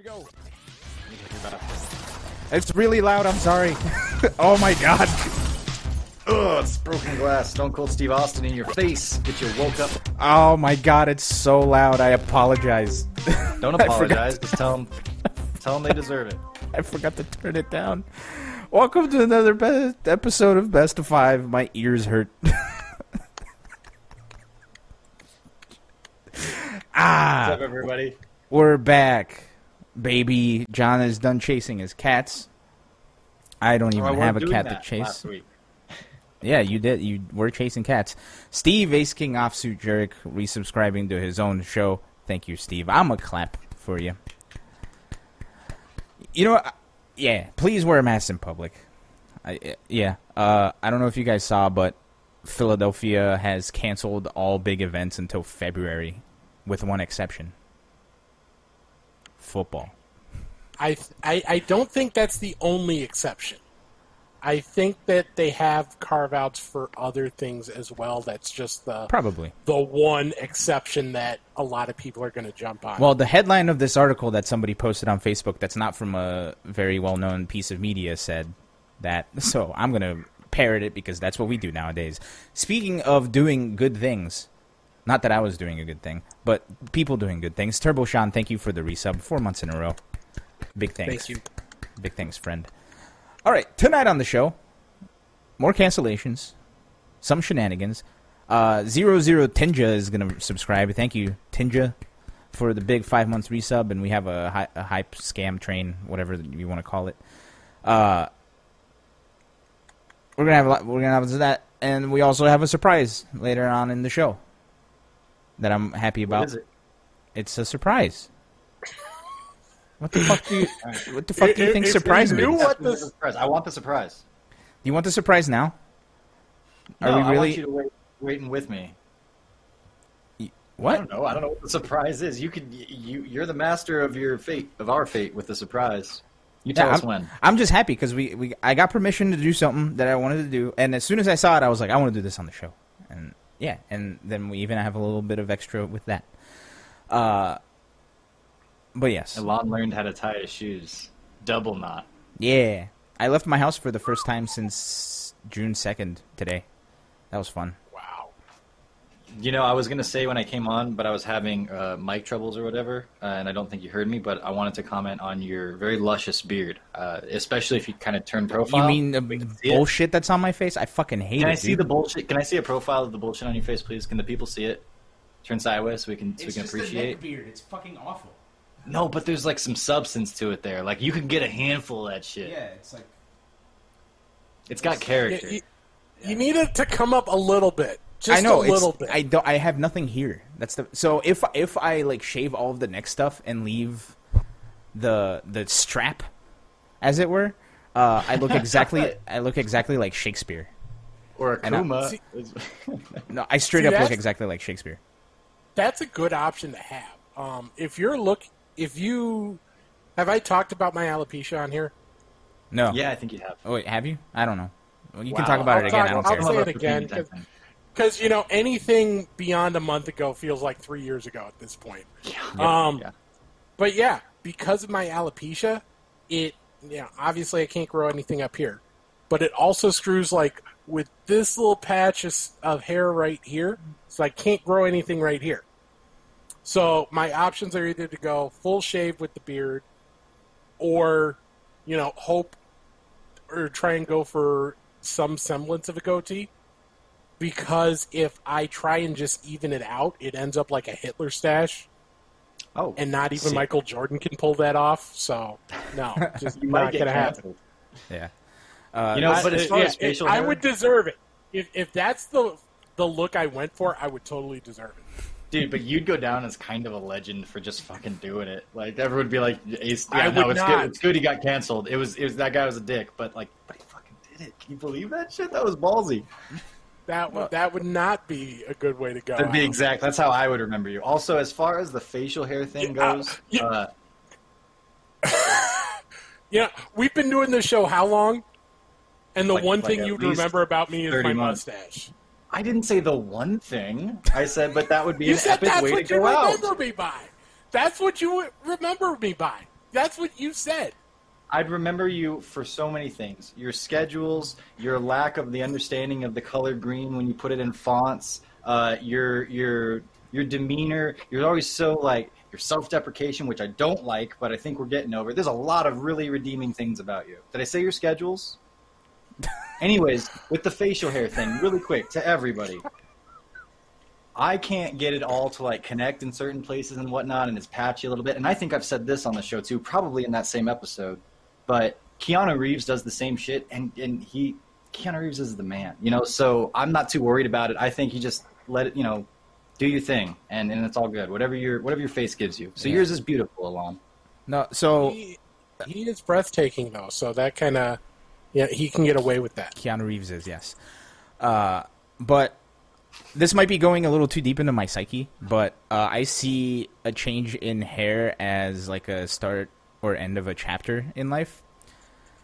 we go. It's really loud. I'm sorry. oh my god. Ugh, it's broken glass. Stone Cold Steve Austin in your face. Get you woke up. Oh my god, it's so loud. I apologize. Don't apologize. Just tell them, tell them they deserve it. I forgot to turn it down. Welcome to another be- episode of Best of Five. My ears hurt. ah, What's up, everybody? we're back, baby. John is done chasing his cats. I don't even Oh, have a cat to chase. Yeah, you did. You were chasing cats. Steve Ace King Offsuit Jerick resubscribing to his own show. Thank you, Steve. I'm a clap for you. You know, what? yeah. Please wear a mask in public. I, yeah. Uh, I don't know if you guys saw, but Philadelphia has canceled all big events until February, with one exception: football. I, I I don't think that's the only exception. I think that they have carve outs for other things as well. That's just the Probably. the one exception that a lot of people are going to jump on. Well, the headline of this article that somebody posted on Facebook that's not from a very well known piece of media said that. So I'm going to parrot it because that's what we do nowadays. Speaking of doing good things, not that I was doing a good thing, but people doing good things. Turbo Sean, thank you for the resub. Four months in a row. Big thanks. Thank you. Big thanks, friend. All right, tonight on the show, more cancellations, some shenanigans. Uh, Zero Zero Tinja is going to subscribe. Thank you, Tinja, for the big five months resub, and we have a, hy- a hype scam train, whatever you want to call it. Uh, we're gonna have a lot, we're gonna have that, and we also have a surprise later on in the show that I'm happy about. What is it? It's a surprise. What the fuck do you? What the fuck do you If- think if surprise you means? what the surprise. I want the surprise. Do you want the surprise now? Are No, we I really? want you to wait, waiting with me. I What? don't know. I don't know what the surprise is. You could. You. You're the master of your fate, of our fate, with the surprise. You tell Yeah, us I'm, when. I'm just happy because we, we I got permission to do something that I wanted to do, and as soon as I saw it, I was like, I want to do this on the show, and yeah, and then we even have a little bit of extra with that. Uh, but yes, Elon learned how to tie his shoes. Double knot. yeah, I left my house for the first time since June second today. That was fun. Wow. You know, I was gonna say when I came on, but I was having uh, mic troubles or whatever, uh, and I don't think you heard me. But I wanted to comment on your very luscious beard, uh, especially if you kind of turn profile. you mean the We can it. bullshit that's on my face? I fucking hate Can it. I see dude. the bullshit? Can I see a profile of the bullshit on your face, please? Can the people see it? Turn sideways so we can so we can appreciate. beard. It's fucking awful. No, but there's like some substance to it there. Like you can get a handful of that shit. Yeah, it's like It's got You, character. you- you need it to come up a little bit, just I know a little bit. I don't. I have nothing here. That's the. So if if I like shave all of the neck stuff and leave the the strap, as it were, uh, I look exactly. I look exactly like Shakespeare. or a and I- kuma. See- No, I straight See, up look exactly like Shakespeare. That's a good option to have. Um, if you're look, if you have I talked about my alopecia on here? No. yeah, I think you have. Oh wait, have you? I don't know. Well, you can talk about I'll it again. talk- I don't I'll care. say it again, repeat it. Because you know anything beyond a month ago feels like three years ago at this point. Um, yeah. But yeah, because of my alopecia, it yeah obviously I can't grow anything up here, but it also screws like with this little patch of, of hair right here, so I can't grow anything right here. So my options are either to go full shave with the beard, or you know hope or try and go for some semblance of a goatee. Because if I try and just even it out, it ends up like a Hitler stash Oh, and not even sick. Michael Jordan can pull that off. So no, just You not gonna happen. Yeah. Uh, You know, I- but as far yeah, as facial I hair- would deserve it. If if that's the the look I went for, I would totally deserve it. Dude, but you'd go down as kind of a legend for just fucking doing it. Like everyone would be like, Ace, I "Yeah, no, would it's not. good. It's good he got canceled. It was, it was that guy was a dick, but like, but he fucking did it. Can you believe that shit? That was ballsy. That would that would not be a good way to go. To be exact, that's how I would remember you. Also, as far as the facial hair thing Yeah, uh, goes, yeah. uh, Yeah, we've been doing this show how long? And the Like- one like thing at you'd least remember about me is 30 my months. mustache. I didn't say the one thing. I said, but that would be You an said epic that's way to what you go out. remember me by. That's what you remember me by. That's what you said. I'd remember you for so many things. Your schedules, your lack of the understanding of the color green when you put it in fonts, uh, your your your demeanor. You're always so like your self-deprecation, which I don't like, but I think we're getting over. There's a lot of really redeeming things about you. Did I say your schedules? Anyways, with the facial hair thing, really quick to everybody. I can't get it all to like connect in certain places and whatnot, and it's patchy a little bit. And I think I've said this on the show too, probably in that same episode. But Keanu Reeves does the same shit, and and he Keanu Reeves is the man, you know. So I'm not too worried about it. I think you just let it, you know, do your thing, and and it's all good. Whatever your whatever your face gives you. So Yeah. yours is beautiful, Alon. No, so He, he is breathtaking though, so that kind of yeah, he can get away with that. Keanu Reeves is yes, uh, but this might be going a little too deep into my psyche. But uh, I see a change in hair as like a start or end of a chapter in life.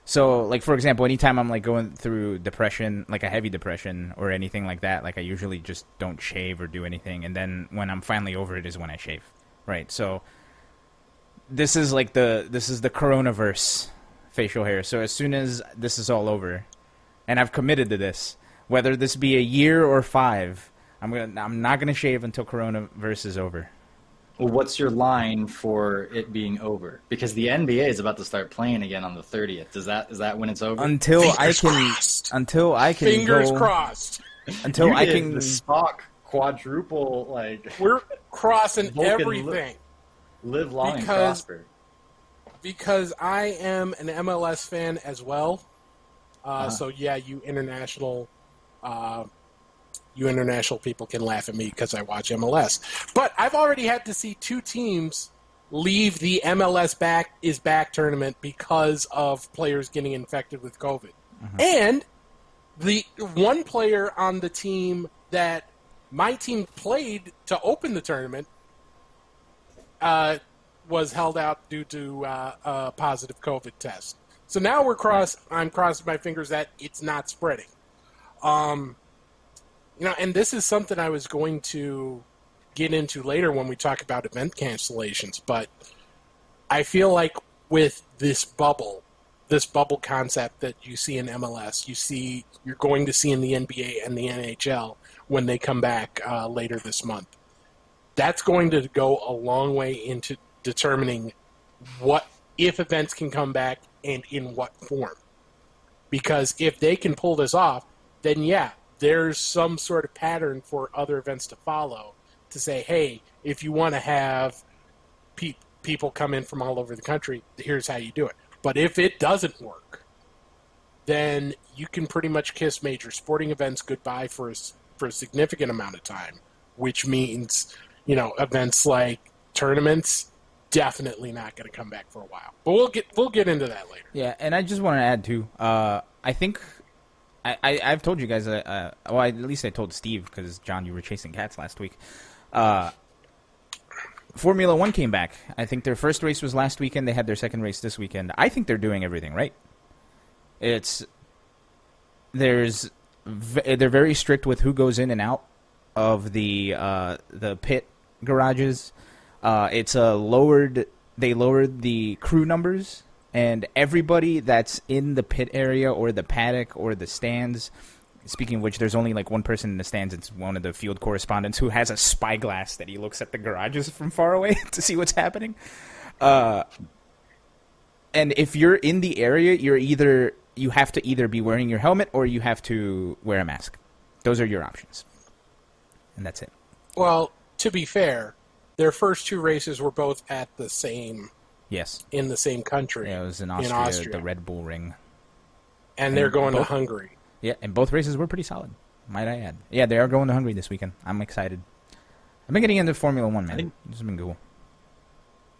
So, like for example, anytime I'm like going through depression, like a heavy depression or anything like that, like I usually just don't shave or do anything, and then when I'm finally over it is when I shave, right? So, this is like the this is the coronavirus facial hair. So as soon as this is all over, and I've committed to this, whether this be a year or five, I'm gonna I'm not gonna shave until coronavirus is over. Well, what's your line for it being over? Because the NBA is about to start playing again on the 30th. Is that is that when it's over? Until I can crossed. until I can Fingers go, crossed. until You I did can the Spock quadruple like We're crossing Vulcan everything live long Because- and prosper. because I am an MLS fan as well. Uh, Uh-huh. So yeah, you international, uh, you international people can laugh at me because I watch MLS. But I've already had to see two teams leave the MLS back is back tournament because of players getting infected with COVID, and the one player on the team that my team played to open the tournament uh, was held out due to uh, a positive COVID test. So now we're cross. I'm crossing my fingers that it's not spreading. Um, you know, and this is something I was going to get into later when we talk about event cancellations. But I feel like with this bubble, this bubble concept that you see in MLS, you see you're going to see in the NBA and the NHL when they come back uh, later this month. That's going to go a long way into determining what if events can come back and in what form. Because if they can pull this off, then yeah, there's some sort of pattern for other events to follow to say, hey, if you want to have pe- people come in from all over the country, here's how you do it. But if it doesn't work, then you can pretty much kiss major sporting events goodbye for a, for a significant amount of time, which means, you know, events like tournaments definitely not going to come back for a while. But we'll get we'll get into that later. Yeah, and I just want to add too. Uh, I think I, I I've told you guys. Uh, uh, well, at least I told Steve because John, you were chasing cats last week. Uh, Formula One came back. I think their first race was last weekend. They had their second race this weekend. I think they're doing everything right. It's there's they're very strict with who goes in and out of the uh, the pit garages. Uh, it's a lowered. They lowered the crew numbers, and everybody that's in the pit area or the paddock or the stands. Speaking of which, there's only like one person in the stands. It's one of the field correspondents who has a spyglass that he looks at the garages from far away to see what's happening. Uh, and if you're in the area, you're either you have to either be wearing your helmet or you have to wear a mask. Those are your options, and that's it. Well, to be fair, their first two races were both at the same Yes, in the same country. yeah, it was in in Austria, Austria. the Red Bull Ring. and they're going to Hungary. Yeah, and both races were pretty solid, might I add. Yeah, they are going to Hungary this weekend. I'm excited. I've been getting into Formula One, man. think- This has been cool.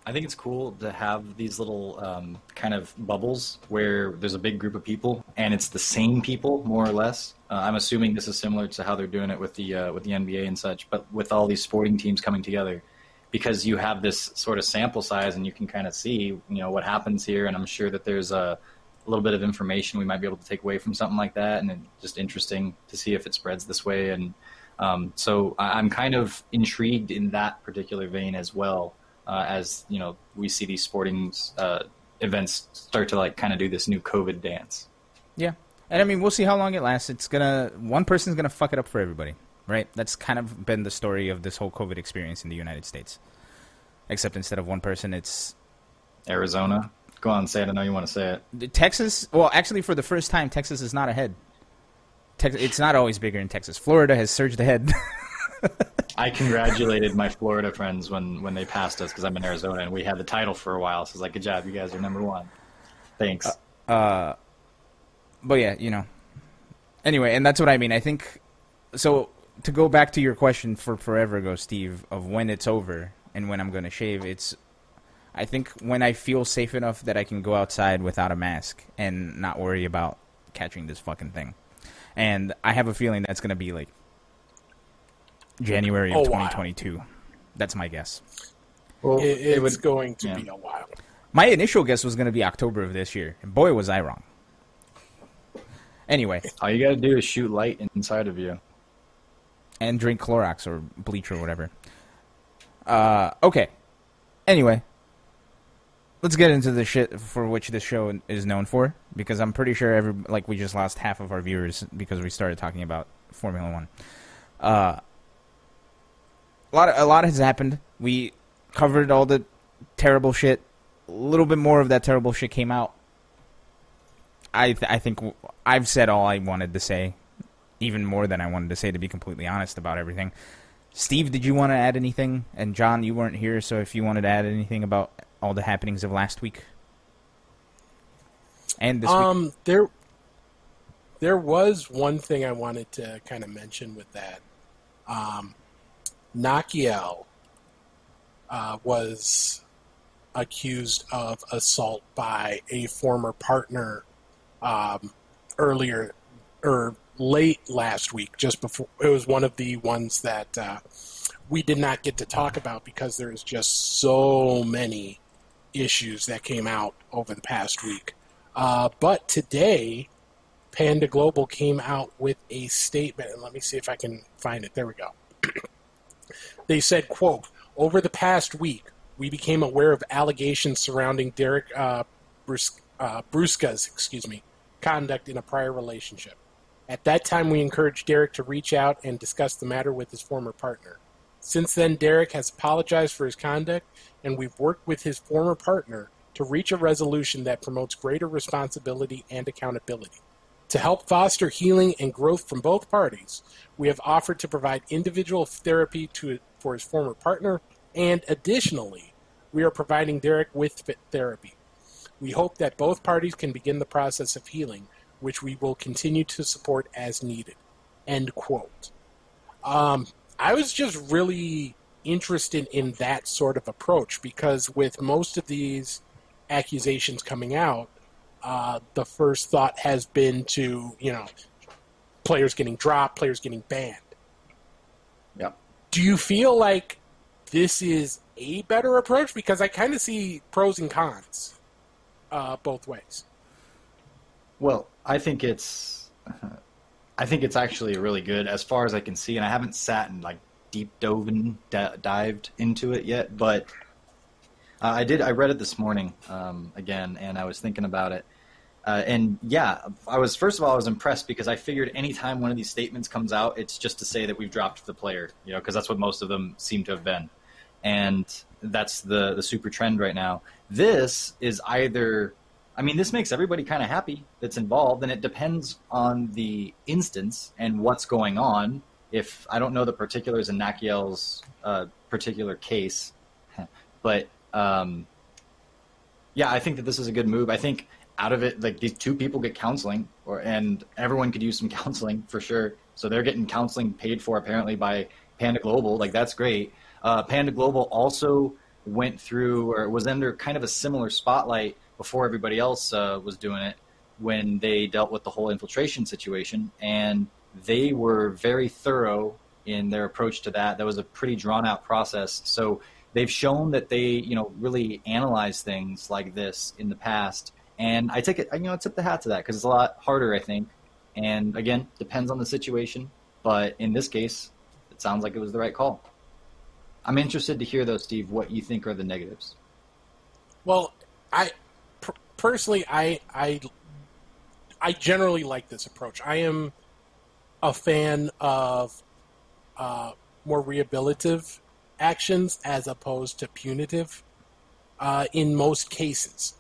I think it's cool to have these little um, kind of bubbles where there's a big group of people and it's the same people more or less. Uh, I'm assuming this is similar to how they're doing it with the uh, with the NBA and such, but with all these sporting teams coming together, because you have this sort of sample size and you can kind of see you know what happens here. And I'm sure that there's a, a little bit of information we might be able to take away from something like that, and it's just interesting to see if it spreads this way. And um, so I- I'm kind of intrigued in that particular vein as well uh, as you know we see these sporting uh, events start to like kind of do this new COVID dance. Yeah, and I mean we'll see how long it lasts. It's gonna one person's gonna fuck it up for everybody, right? That's kind of been the story of this whole COVID experience in the United States. Except instead of one person, it's Arizona. Go on, say it. I know you want to say it. Texas. Well, actually, for the first time, Texas is not ahead. Tex- it's not always bigger in Texas. Florida has surged ahead. I congratulated my Florida friends when, when they passed us because I'm in Arizona and we had the title for a while. So it's like, good job, you guys are number one. Thanks. Uh, but yeah, you know. Anyway, and that's what I mean. I think so. To go back to your question for forever ago, Steve, of when it's over and when I'm going to shave, it's. I think when I feel safe enough that I can go outside without a mask and not worry about catching this fucking thing, and I have a feeling that's going to be like January of Oh, wow. 2022. That's my guess. well, It, it would- going to yeah. be a while. My initial guess was going to be October of this year, and boy was I wrong. Anyway, all you got to do is shoot light inside of you. And drink Clorox or bleach or whatever. Uh, okay. Anyway, let's get into the shit for which this show is known for, because I'm pretty sure every like we just lost half of our viewers because we started talking about Formula One. Uh, a lot, a lot has happened. We covered all the terrible shit. A little bit more of that terrible shit came out. I, th- I think I've said all I wanted to say even more than I wanted to say, to be completely honest about everything. Steve, did you want to add anything? And John, you weren't here, so if you wanted to add anything about all the happenings of last week and this week, Um, there, there was one thing I wanted to kind of mention with that. Um, Nakiel uh, was accused of assault by a former partner um, earlier or late last week, just before it was one of the ones that uh, we did not get to talk about because there's just so many issues that came out over the past week. Uh, but today, Panda Global came out with a statement, and let me see if I can find it. There we go. they said, "quote Over the past week, we became aware of allegations surrounding Derek uh, Brus- uh, Brusca's, excuse me, conduct in a prior relationship. At that time, we encouraged Derek to reach out and discuss the matter with his former partner. Since then, Derek has apologized for his conduct, and we've worked with his former partner to reach a resolution that promotes greater responsibility and accountability. To help foster healing and growth from both parties, we have offered to provide individual therapy to, for his former partner, and additionally, we are providing Derek with fit therapy. We hope that both parties can begin the process of healing, which we will continue to support as needed. End quote. Um, I was just really interested in that sort of approach because with most of these accusations coming out, uh, the first thought has been to, you know, players getting dropped, players getting banned. Yep. Do you feel like this is a better approach? Because I kind of see pros and cons uh, both ways. Well, I think it's, I think it's actually really good as far as I can see, and I haven't sat and like deep dove and d- dived into it yet, but uh, I did. I read it this morning um, again, and I was thinking about it. Uh, and yeah, I was first of all I was impressed because I figured anytime one of these statements comes out, it's just to say that we've dropped the player, you know, because that's what most of them seem to have been, and that's the the super trend right now. This is either, I mean, this makes everybody kind of happy that's involved, and it depends on the instance and what's going on. If I don't know the particulars in Nakiel's uh, particular case, but um, yeah, I think that this is a good move. I think out of it, like these two people get counseling, or and everyone could use some counseling for sure. So they're getting counseling paid for apparently by Panda Global. Like that's great. Uh, Panda Global also went through or was under kind of a similar spotlight before everybody else uh, was doing it when they dealt with the whole infiltration situation, and they were very thorough in their approach to that. That was a pretty drawn out process. So they've shown that they, you know, really analyze things like this in the past. And I take it, you know, I tip the hat to that because it's a lot harder, I think. And again, depends on the situation. But in this case, it sounds like it was the right call. I'm interested to hear though, Steve, what you think are the negatives. Well, I personally, I I I generally like this approach. I am a fan of uh, more rehabilitative actions as opposed to punitive uh, in most cases.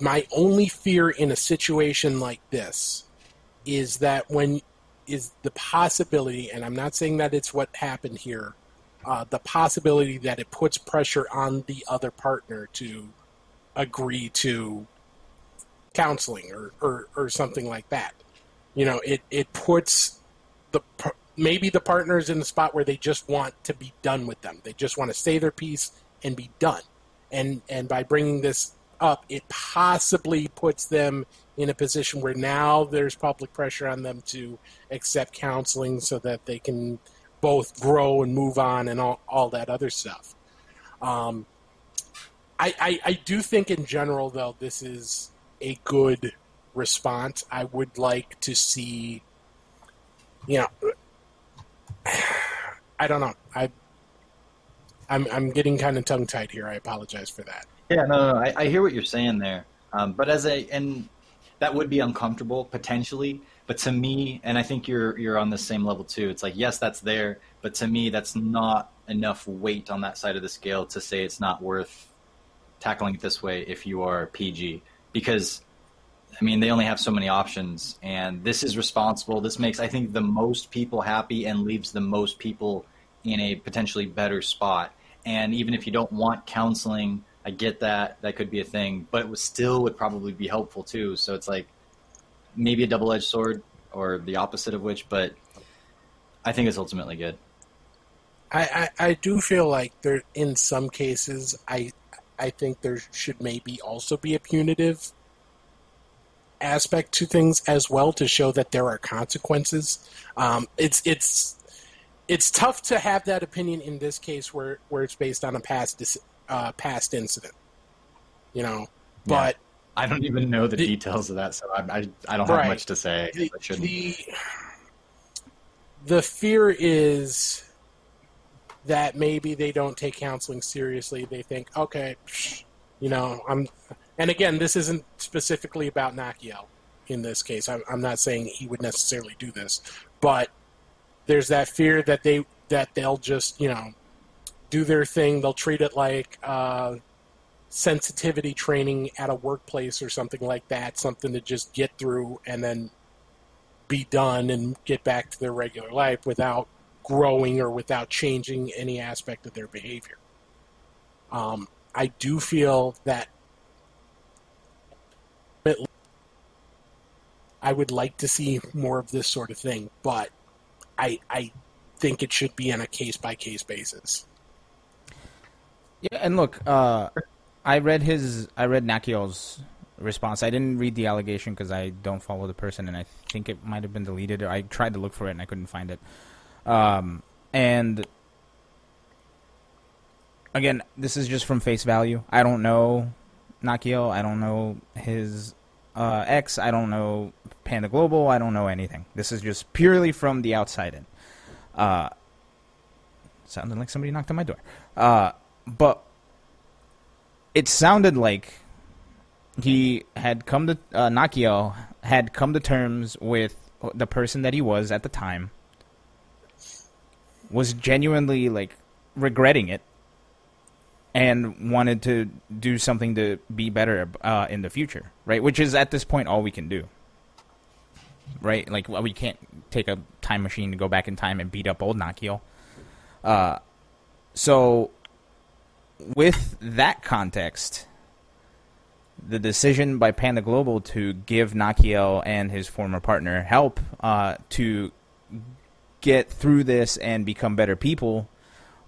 My only fear in a situation like this is that when is the possibility, and I'm not saying that it's what happened here, uh, the possibility that it puts pressure on the other partner to agree to counseling or, or, or something like that. You know, it, it puts the maybe the partner is in the spot where they just want to be done with them. They just want to say their piece and be done. And and by bringing this up, it possibly puts them in a position where now there's public pressure on them to accept counseling so that they can both grow and move on and all, all that other stuff. Um, I, I, I do think in general though this is a good response. I would like to see, you know, I don't know. I I'm I'm getting kind of tongue tied here. I apologize for that. Yeah, no, no, I, I hear what you're saying there. Um, but as a and that would be uncomfortable potentially. But to me, and I think you're you're on the same level too. It's like yes, that's there, but to me, that's not enough weight on that side of the scale to say it's not worth tackling it this way if you are PG because I mean, they only have so many options, and this is responsible. This makes, I think, the most people happy and leaves the most people in a potentially better spot. And even if you don't want counseling, I get that that could be a thing, but it still would probably be helpful too. So it's like maybe a double edged sword or the opposite of which, but I think it's ultimately good. I, I, I do feel like there in some cases I I think there should maybe also be a punitive aspect to things as well to show that there are consequences. Um, it's it's it's tough to have that opinion in this case where where it's based on a past uh, past incident. You know, but yeah. I don't even know the, the, details of that, so I I, I don't right. have much to say. The, the, the fear is that maybe they don't take counseling seriously. They think, okay, you know, I'm and again, this isn't specifically about Nakiel in this case. I'm, I'm not saying he would necessarily do this, but there's that fear that they that they'll just you know do their thing. They'll treat it like uh, sensitivity training at a workplace or something like that, something to just get through and then be done and get back to their regular life without growing or without changing any aspect of their behavior. Um, I do feel that I would like to see more of this sort of thing, but I I think it should be on a case by case basis. Yeah, and look, uh, I read his I read Nakiel's response. I didn't read the allegation because I don't follow the person, and I think it might have been deleted. I tried to look for it and I couldn't find it. Um, and again, this is just from face value. I don't know Nakiel. I don't know his uh, I don't know Panda Global. I don't know anything. This is just purely from the outside in. Uh, sounded like somebody knocked on my door. Uh, but it sounded like he had come to uh, Nakiel had come to terms with the person that he was at the time. Was genuinely like regretting it and wanted to do something to be better uh, in the future, right? Which is at this point all we can do, right? Like well, we can't take a time machine to go back in time and beat up old Nakiel. Uh, so with that context, the decision by Panda Global to give Nakiel and his former partner help uh, to get through this and become better people,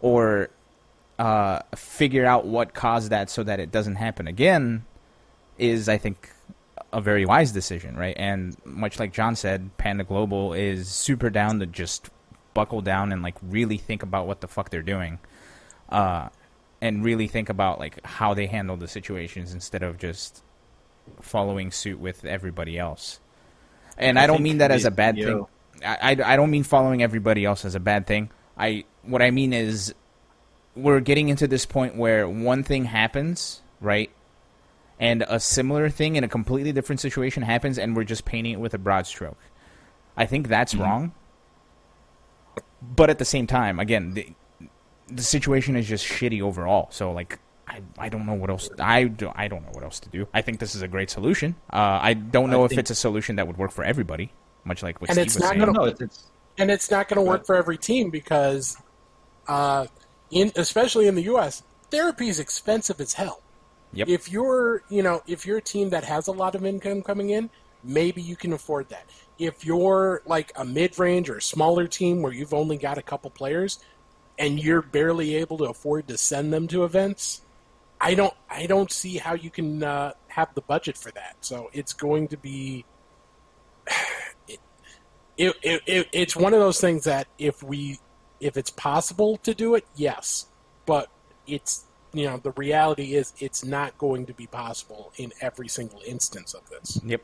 or uh, figure out what caused that so that it doesn't happen again is, I think, a very wise decision, right? And much like John said, Panda Global is super down to just buckle down and like really think about what the fuck they're doing, uh, and really think about like how they handle the situations instead of just following suit with everybody else. And I, I don't mean that as a bad thing. I, I, I don't mean following everybody else as a bad thing. I what I mean is we're getting into this point where one thing happens, right? And a similar thing in a completely different situation happens, and we're just painting it with a broad stroke. I think that's wrong. But at the same time, again, the, the situation is just shitty overall. So, like, I, I don't know what else I do, I don't know what else to do. I think this is a great solution. Uh, I don't know I if think- it's a solution that would work for everybody. Much like what And Steve it's was not saying. gonna- No, it's, it's and it's not going to work for every team because, uh, in especially in the U.S., therapy is expensive as hell. Yep. If you're, you know, if you're a team that has a lot of income coming in, maybe you can afford that. If you're like a mid-range or a smaller team where you've only got a couple players and you're barely able to afford to send them to events, I don't, I don't see how you can uh, have the budget for that. So it's going to be it, it, it, it's one of those things that if we if it's possible to do it yes but it's you know the reality is it's not going to be possible in every single instance of this Yep.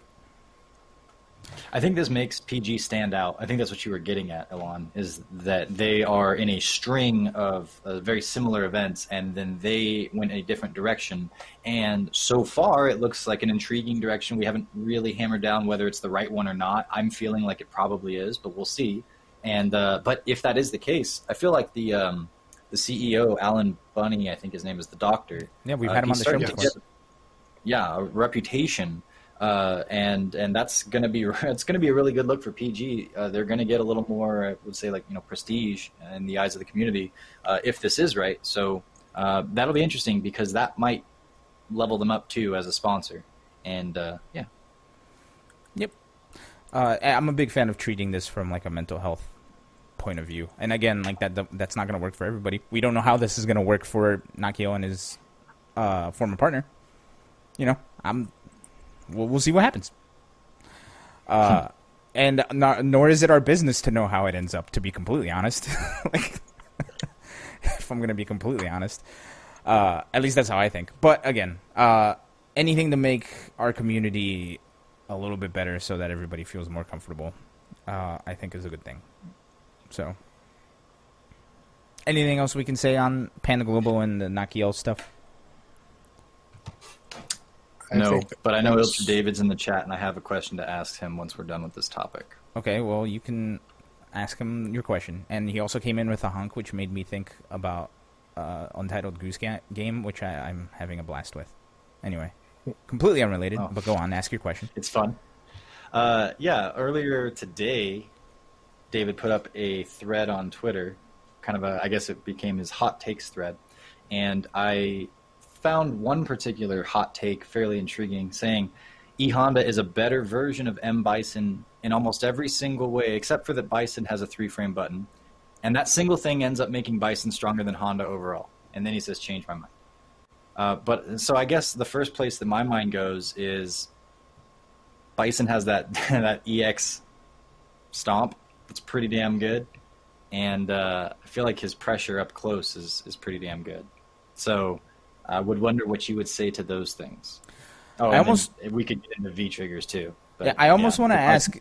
I think this makes PG stand out. I think that's what you were getting at, Elon, is that they are in a string of uh, very similar events, and then they went in a different direction. And so far, it looks like an intriguing direction. We haven't really hammered down whether it's the right one or not. I'm feeling like it probably is, but we'll see. And uh, but if that is the case, I feel like the um, the CEO, Alan Bunney, I think his name is the doctor. Yeah, we've uh, had him on the show before. get- yeah, a reputation, uh, and and that's gonna be it's gonna be a really good look for PG. Uh, they're gonna get a little more, I would say, like you know, prestige in the eyes of the community uh, if this is right. So uh, that'll be interesting because that might level them up too as a sponsor. And uh, yeah, Yep. Uh, I'm a big fan of treating this from like a mental health point of view, and again, like that that's not to work for everybody. We don't know how this is to work for Nakiel and his former partner. You know, I'm. We'll, we'll see what happens. Uh, and nor, nor is it our business to know how it ends up. To be completely honest, like, if I'm going to be completely honest, uh, at least that's how I think. But again, uh, anything to make our community a little bit better so that everybody feels more comfortable, uh, I think is a good thing. So, anything else we can say on Panda Global and the Nakiel stuff? I no, think but I know Ultra David's in the chat, and I have a question to ask him once we're done with this topic. Okay, well, you can ask him your question. And he also came in with a hunk, which made me think about uh, Untitled Goose Ga- Game, which I, I'm having a blast with. Anyway, completely unrelated, Oh. but go on, ask your question. It's fun. Uh, yeah, earlier today, David put up a thread on Twitter, kind of a, I guess it became his hot takes thread, and I found one particular hot take fairly intriguing, saying E Honda is a better version of M Bison in almost every single way, except for that Bison has a three frame button, and that single thing ends up making Bison stronger than Honda overall. And then he says, "Change my mind." Uh, but so I guess the first place that my mind goes is Bison has that that EX stomp that's pretty damn good, and uh, I feel like his pressure up close is is pretty damn good. So I would wonder what you would say to those things. Oh, I and then almost- we could get into V triggers too. But, Yeah, I almost wanna ask-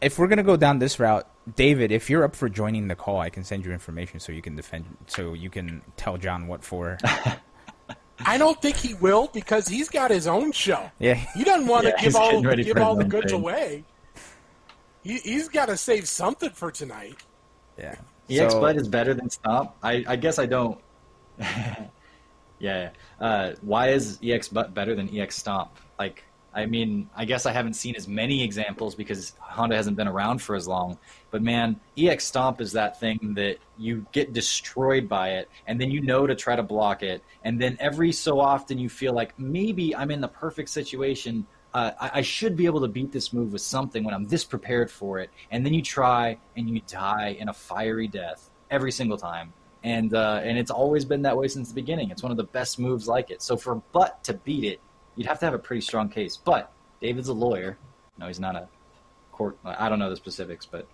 If we're gonna go down this route, David, if you're up for joining the call, I can send you information so you can defend, so you can tell John what for. I don't think he will because he's got his own show. yeah, He doesn't want to Yeah, give all give all the own goods thing. away. He, he's got to save something for tonight. yeah. EX So- Butt is better than Stomp. I, I guess I don't. yeah. Uh, why is EX Butt better than EX Stomp? Like, I mean, I guess I haven't seen as many examples because Honda hasn't been around for as long. But man, EX Stomp is that thing that you get destroyed by it, and then you know to try to block it, and then every so often you feel like maybe I'm in the perfect situation. Uh, I, I should be able to beat this move with something when I'm this prepared for it, and then you try and you die in a fiery death every single time. And uh, and it's always been that way since the beginning. It's one of the best moves like it. So for Butt to beat it, you'd have to have a pretty strong case. But David's a lawyer. No, he's not a court. I don't know the specifics, but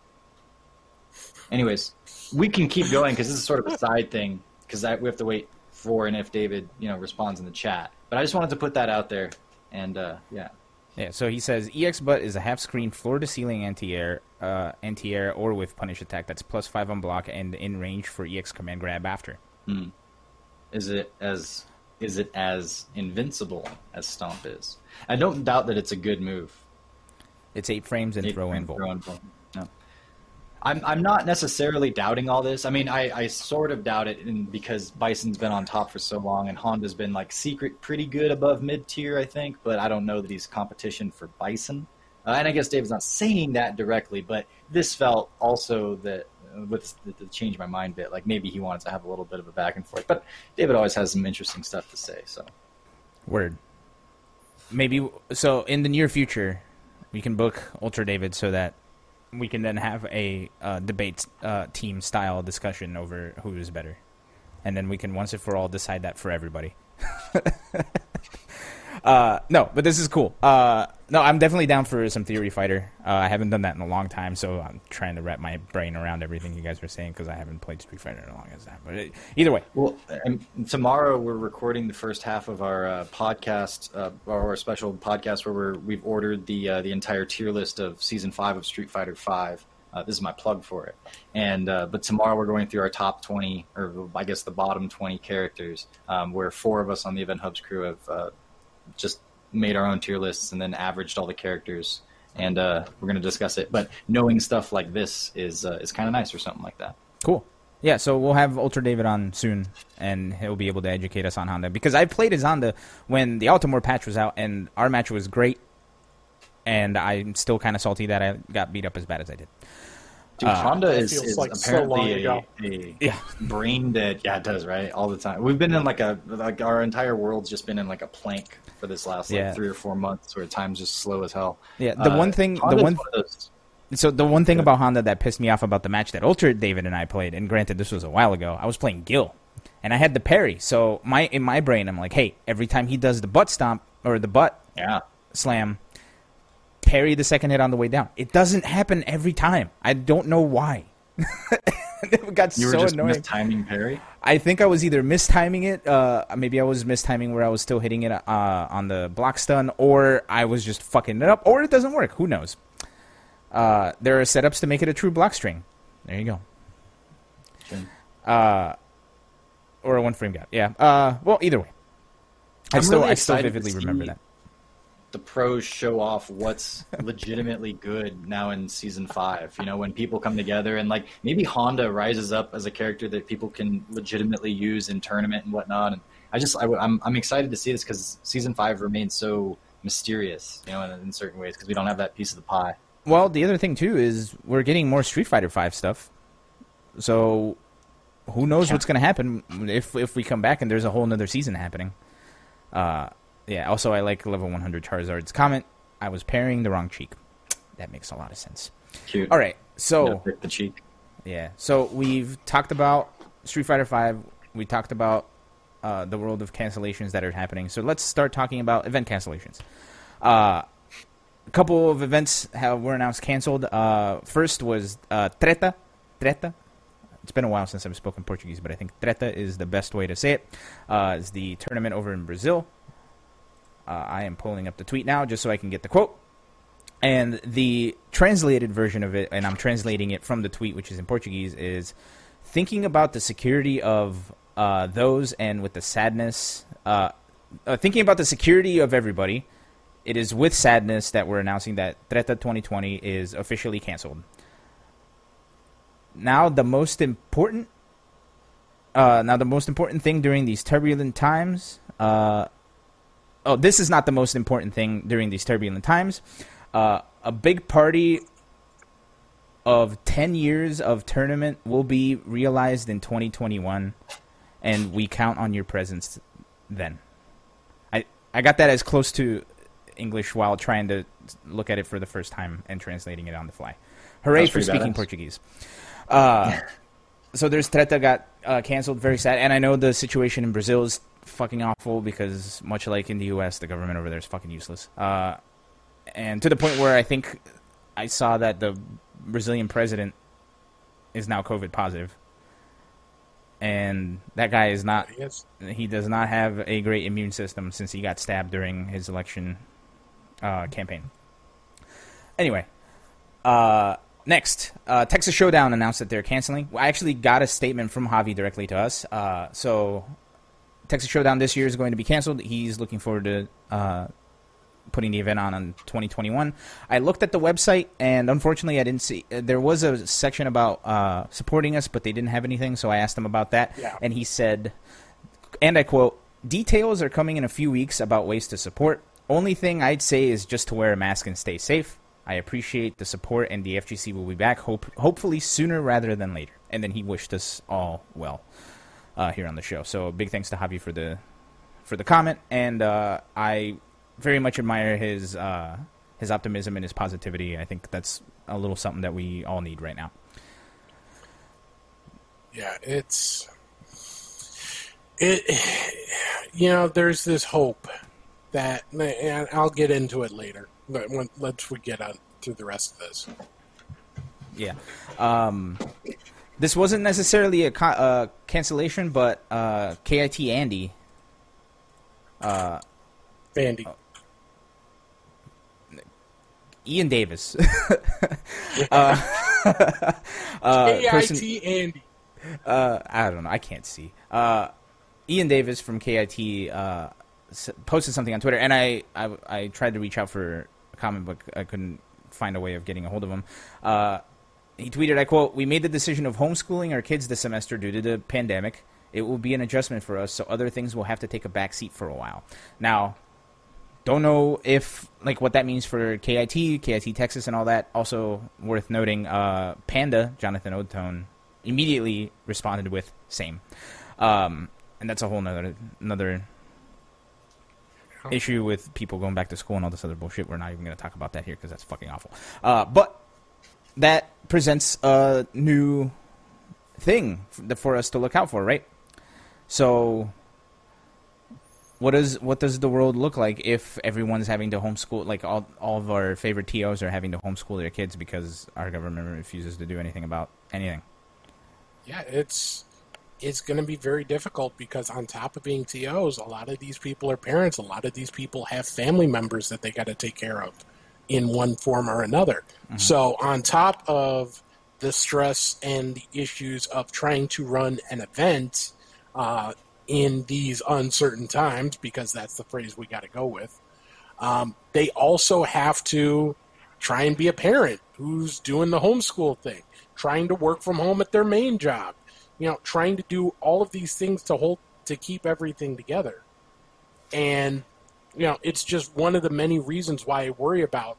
anyways, we can keep going because this is sort of a side thing because we have to wait for and if David you know responds in the chat. But I just wanted to put that out there, and uh, yeah, Yeah, so he says EX Butt is a half screen floor to ceiling anti air, uh, anti air or with punish attack that's plus five on block and in range for EX command grab after. Hmm. Is it as is it as invincible as Stomp is? I don't doubt that it's a good move. It's eight frames and Eight throw in frame throw and volt. No. I'm I'm not necessarily doubting all this. I mean, I, I sort of doubt it in, because Bison's been on top for so long, and Honda's been like secret pretty good above mid tier, I think. But I don't know that he's competition for Bison. Uh, and I guess David's not saying that directly, but this felt also that uh, with the, the change my mind bit, like maybe he wanted to have a little bit of a back and forth. But David always has some interesting stuff to say. So Word. Maybe so in the near future, we can book Ultra David so that we can then have a uh, debate uh, team style discussion over who is better, and then we can once and for all decide that for everybody. uh, no, but this is cool. Uh, no, I'm definitely down for some Theory Fighter. Uh, I haven't done that in a long time, so I'm trying to wrap my brain around everything you guys were saying because I haven't played Street Fighter in a long that. But it, either way, Well, tomorrow we're recording the first half of our uh, podcast, uh, our special podcast, where we're, we've ordered the uh, the entire tier list of season five of Street Fighter Five. Uh, this is my plug for it. And uh, but tomorrow we're going through our top twenty, or I guess the bottom twenty characters, um, where four of us on the Event Hubs crew have uh, just made our own tier lists and then averaged all the characters. And uh, we're going to discuss it. But knowing stuff like this is uh, is kind of nice or something like that. Cool. Yeah, so we'll have Ultra David on soon, and he'll be able to educate us on Honda. Because I played as Honda when the Altamore patch was out, and our match was great, and I'm still kind of salty that I got beat up as bad as I did. Dude, Uh, Honda That is, feels is like apparently ago. a, a Yeah. brain dead. Yeah, it does, right? All the time. We've been in like a like our entire world's just been in like a plank for this last like Yeah. three or four months, where time's just slow as hell. Yeah, the Uh, one thing, the Honda's one, of those- so the one thing about Honda that pissed me off about the match that Ultra David and I played, and granted this was a while ago, I was playing Gil, and I had the parry. So my in my brain, I'm like, hey, every time he does the butt stomp or the butt yeah, slam, parry the second hit on the way down. It doesn't happen every time. I don't know why. it got you were so just annoying. mistiming parry. I think I was either mistiming it. Uh, maybe I was mistiming where I was still hitting it uh, on the block stun, or I was just fucking it up, or it doesn't work. Who knows? Uh, there are setups to make it a true block string. There you go. Sure. Uh, or a one frame gap. Yeah. Uh, well, either way. I I'm still, really I still vividly remember that. The pros show off what's legitimately good now in season five. You know, when people come together and like maybe Honda rises up as a character that people can legitimately use in tournament and whatnot. And I just I, am I'm, I'm excited to see this because season five remains so mysterious. You know, in, in certain ways because we don't have that piece of the pie. Well, the other thing too is we're getting more Street Fighter Five stuff, so who knows Yeah. what's going to happen if if we come back and there's a whole another season happening. Uh, yeah. Also, I like level 100 Charizard's comment. I was parrying the wrong cheek. That makes a lot of sense. Cute. All right, so the cheek. yeah, so we've talked about Street Fighter Five. We talked about uh, the world of cancellations that are happening. So let's start talking about event cancellations. Uh, a couple of events have were announced canceled. Uh, first was uh, Treta. Treta. It's been a while since I've spoken Portuguese, but I think Treta is the best way to say it. Uh, it's the tournament over in Brazil. Uh, I am pulling up the tweet now just so I can get the quote. And the translated version of it, and I'm translating it from the tweet, which is in Portuguese, is thinking about the security of uh, those and with the sadness, uh, uh, thinking about the security of everybody. It is with sadness that we're announcing that Treta 2020 is officially canceled. Now, the most important, uh, now the most important thing during these turbulent times. Uh, oh, this is not the most important thing during these turbulent times. Uh, a big party of 10 years of tournament will be realized in 2021 and we count on your presence then. I i got that as close to english while trying to look at it for the first time and translating it on the fly. Hooray for speaking badass. portuguese. Uh so there's Treta got uh, canceled. Very sad. And i know the situation in brazil is fucking awful because much like in the us the government over there is fucking useless uh and to the point where i think i saw that the brazilian president is now covid positive. and that guy is not Yes. he does not have a great immune system since he got stabbed during his election uh, campaign. Anyway, uh, next, uh, Texas Showdown announced that they're canceling. I actually got a statement from Javi directly to us. Uh, so Texas Showdown this year is going to be canceled. He's looking forward to uh, putting the event on in 2021. I looked at the website, and unfortunately, I didn't see. There was a section about uh, supporting us, but they didn't have anything. So I asked him about that, Yeah. and he said, and I quote: "Details are coming in a few weeks about ways to support. Only thing I'd say is just to wear a mask and stay safe. I appreciate the support, and the FGC will be back, hope hopefully sooner rather than later." And then he wished us all well uh, here on the show. So big thanks to Javi for the for the comment, and uh, I very much admire his uh, his optimism and his positivity. I think that's a little something that we all need right now. Yeah, it's it. You know, there's this hope that, and I'll get into it later. But when, let's we get on through the rest of this. Yeah. Um, this wasn't necessarily a uh, cancellation, but uh, KIT Andy. Uh, Vandy, Ian Davis. uh, uh, person- Andy. uh, I don't know. I can't see. Uh, Ian Davis from KIT uh, posted something on Twitter, and I, I I tried to reach out for a comment, but I couldn't find a way of getting a hold of him. Uh, he tweeted, "I quote: We made the decision of homeschooling our kids this semester due to the pandemic. It will be an adjustment for us, so other things will have to take a back seat for a while. Now." Don't know if like what that means for KIT, KIT Texas, and all that. Also worth noting, uh, Panda Jonathan Odtone immediately responded with "same," um, and that's a whole nother another issue with people going back to school and all this other bullshit. We're not even going to talk about that here because that's fucking awful. Uh, but that presents a new thing for us to look out for, right? So, what does what does the world look like if everyone's having to homeschool? Like all all of our favorite TOs are having to homeschool their kids because our government refuses to do anything about anything. Yeah, it's it's going to be very difficult because on top of being TOs, a lot of these people are parents. A lot of these people have family members that they got to take care of in one form or another. So on top of the stress and the issues of trying to run an event uh, in these uncertain times, because that's the phrase we got to go with, um, they also have to try and be a parent who's doing the homeschool thing, trying to work from home at their main job, you know, trying to do all of these things to hold to keep everything together. And you know, it's just one of the many reasons why I worry about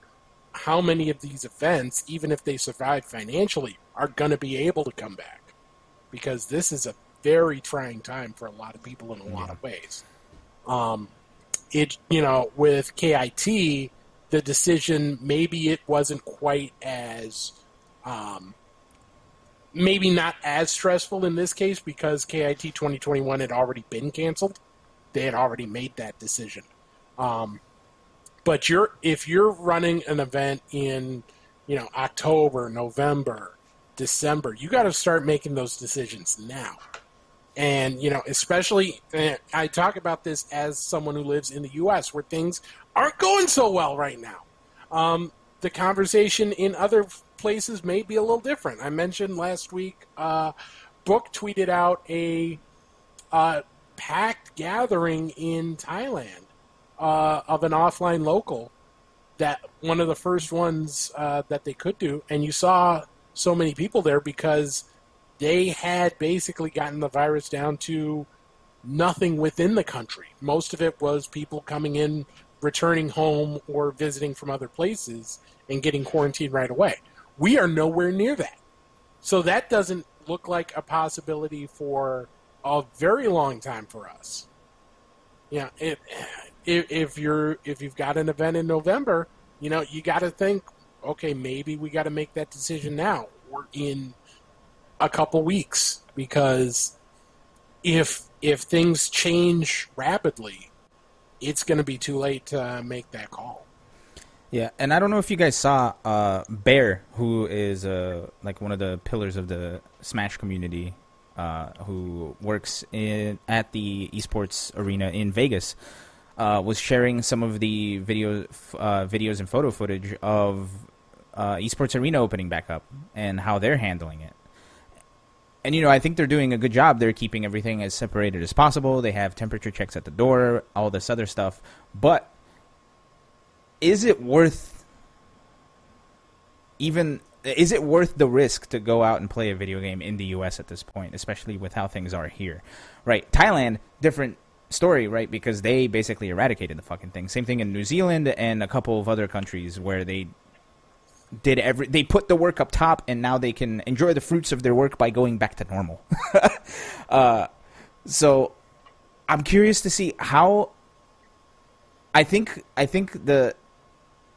how many of these events, even if they survive financially, are going to be able to come back. Because this is a very trying time for a lot of people in a lot of ways. Um, it, you know, with KIT, the decision maybe it wasn't quite as, um, maybe not as stressful in this case because KIT 2021 had already been canceled. They had already made that decision. Um, but you're if you're running an event in you know October, November, December, you got to start making those decisions now. And you know, especially eh, I talk about this as someone who lives in the U.S. where things aren't going so well right now. Um, the conversation in other places may be a little different. I mentioned last week, uh, Book tweeted out a uh, packed gathering in Thailand uh, of an offline local that one of the first ones uh, that they could do, and you saw so many people there because they had basically gotten the virus down to nothing within the country. Most of it was people coming in, returning home, or visiting from other places and getting quarantined right away. We are nowhere near that. So that doesn't look like a possibility for a very long time for us. Yeah, it, if, if you're if you've got an event in November, you know you got to think, okay, maybe we got to make that decision now or in a couple weeks because if if things change rapidly, it's going to be too late to make that call. Yeah, and I don't know if you guys saw uh, Bear, who is uh, like one of the pillars of the Smash community, uh, who works in at the esports arena in Vegas, uh, was sharing some of the video, uh, videos and photo footage of uh, esports arena opening back up and how they're handling it. and you know, I think they're doing a good job. They're keeping everything as separated as possible. They have temperature checks at the door, all this other stuff. But is it worth even is it worth the risk to go out and play a video game in the US at this point, especially with how things are here? Right. Thailand, different story, right? Because they basically eradicated the fucking thing. Same thing in New Zealand and a couple of other countries where they did every they put the work up top and now they can enjoy the fruits of their work by going back to normal. uh, so I'm curious to see how I think I think the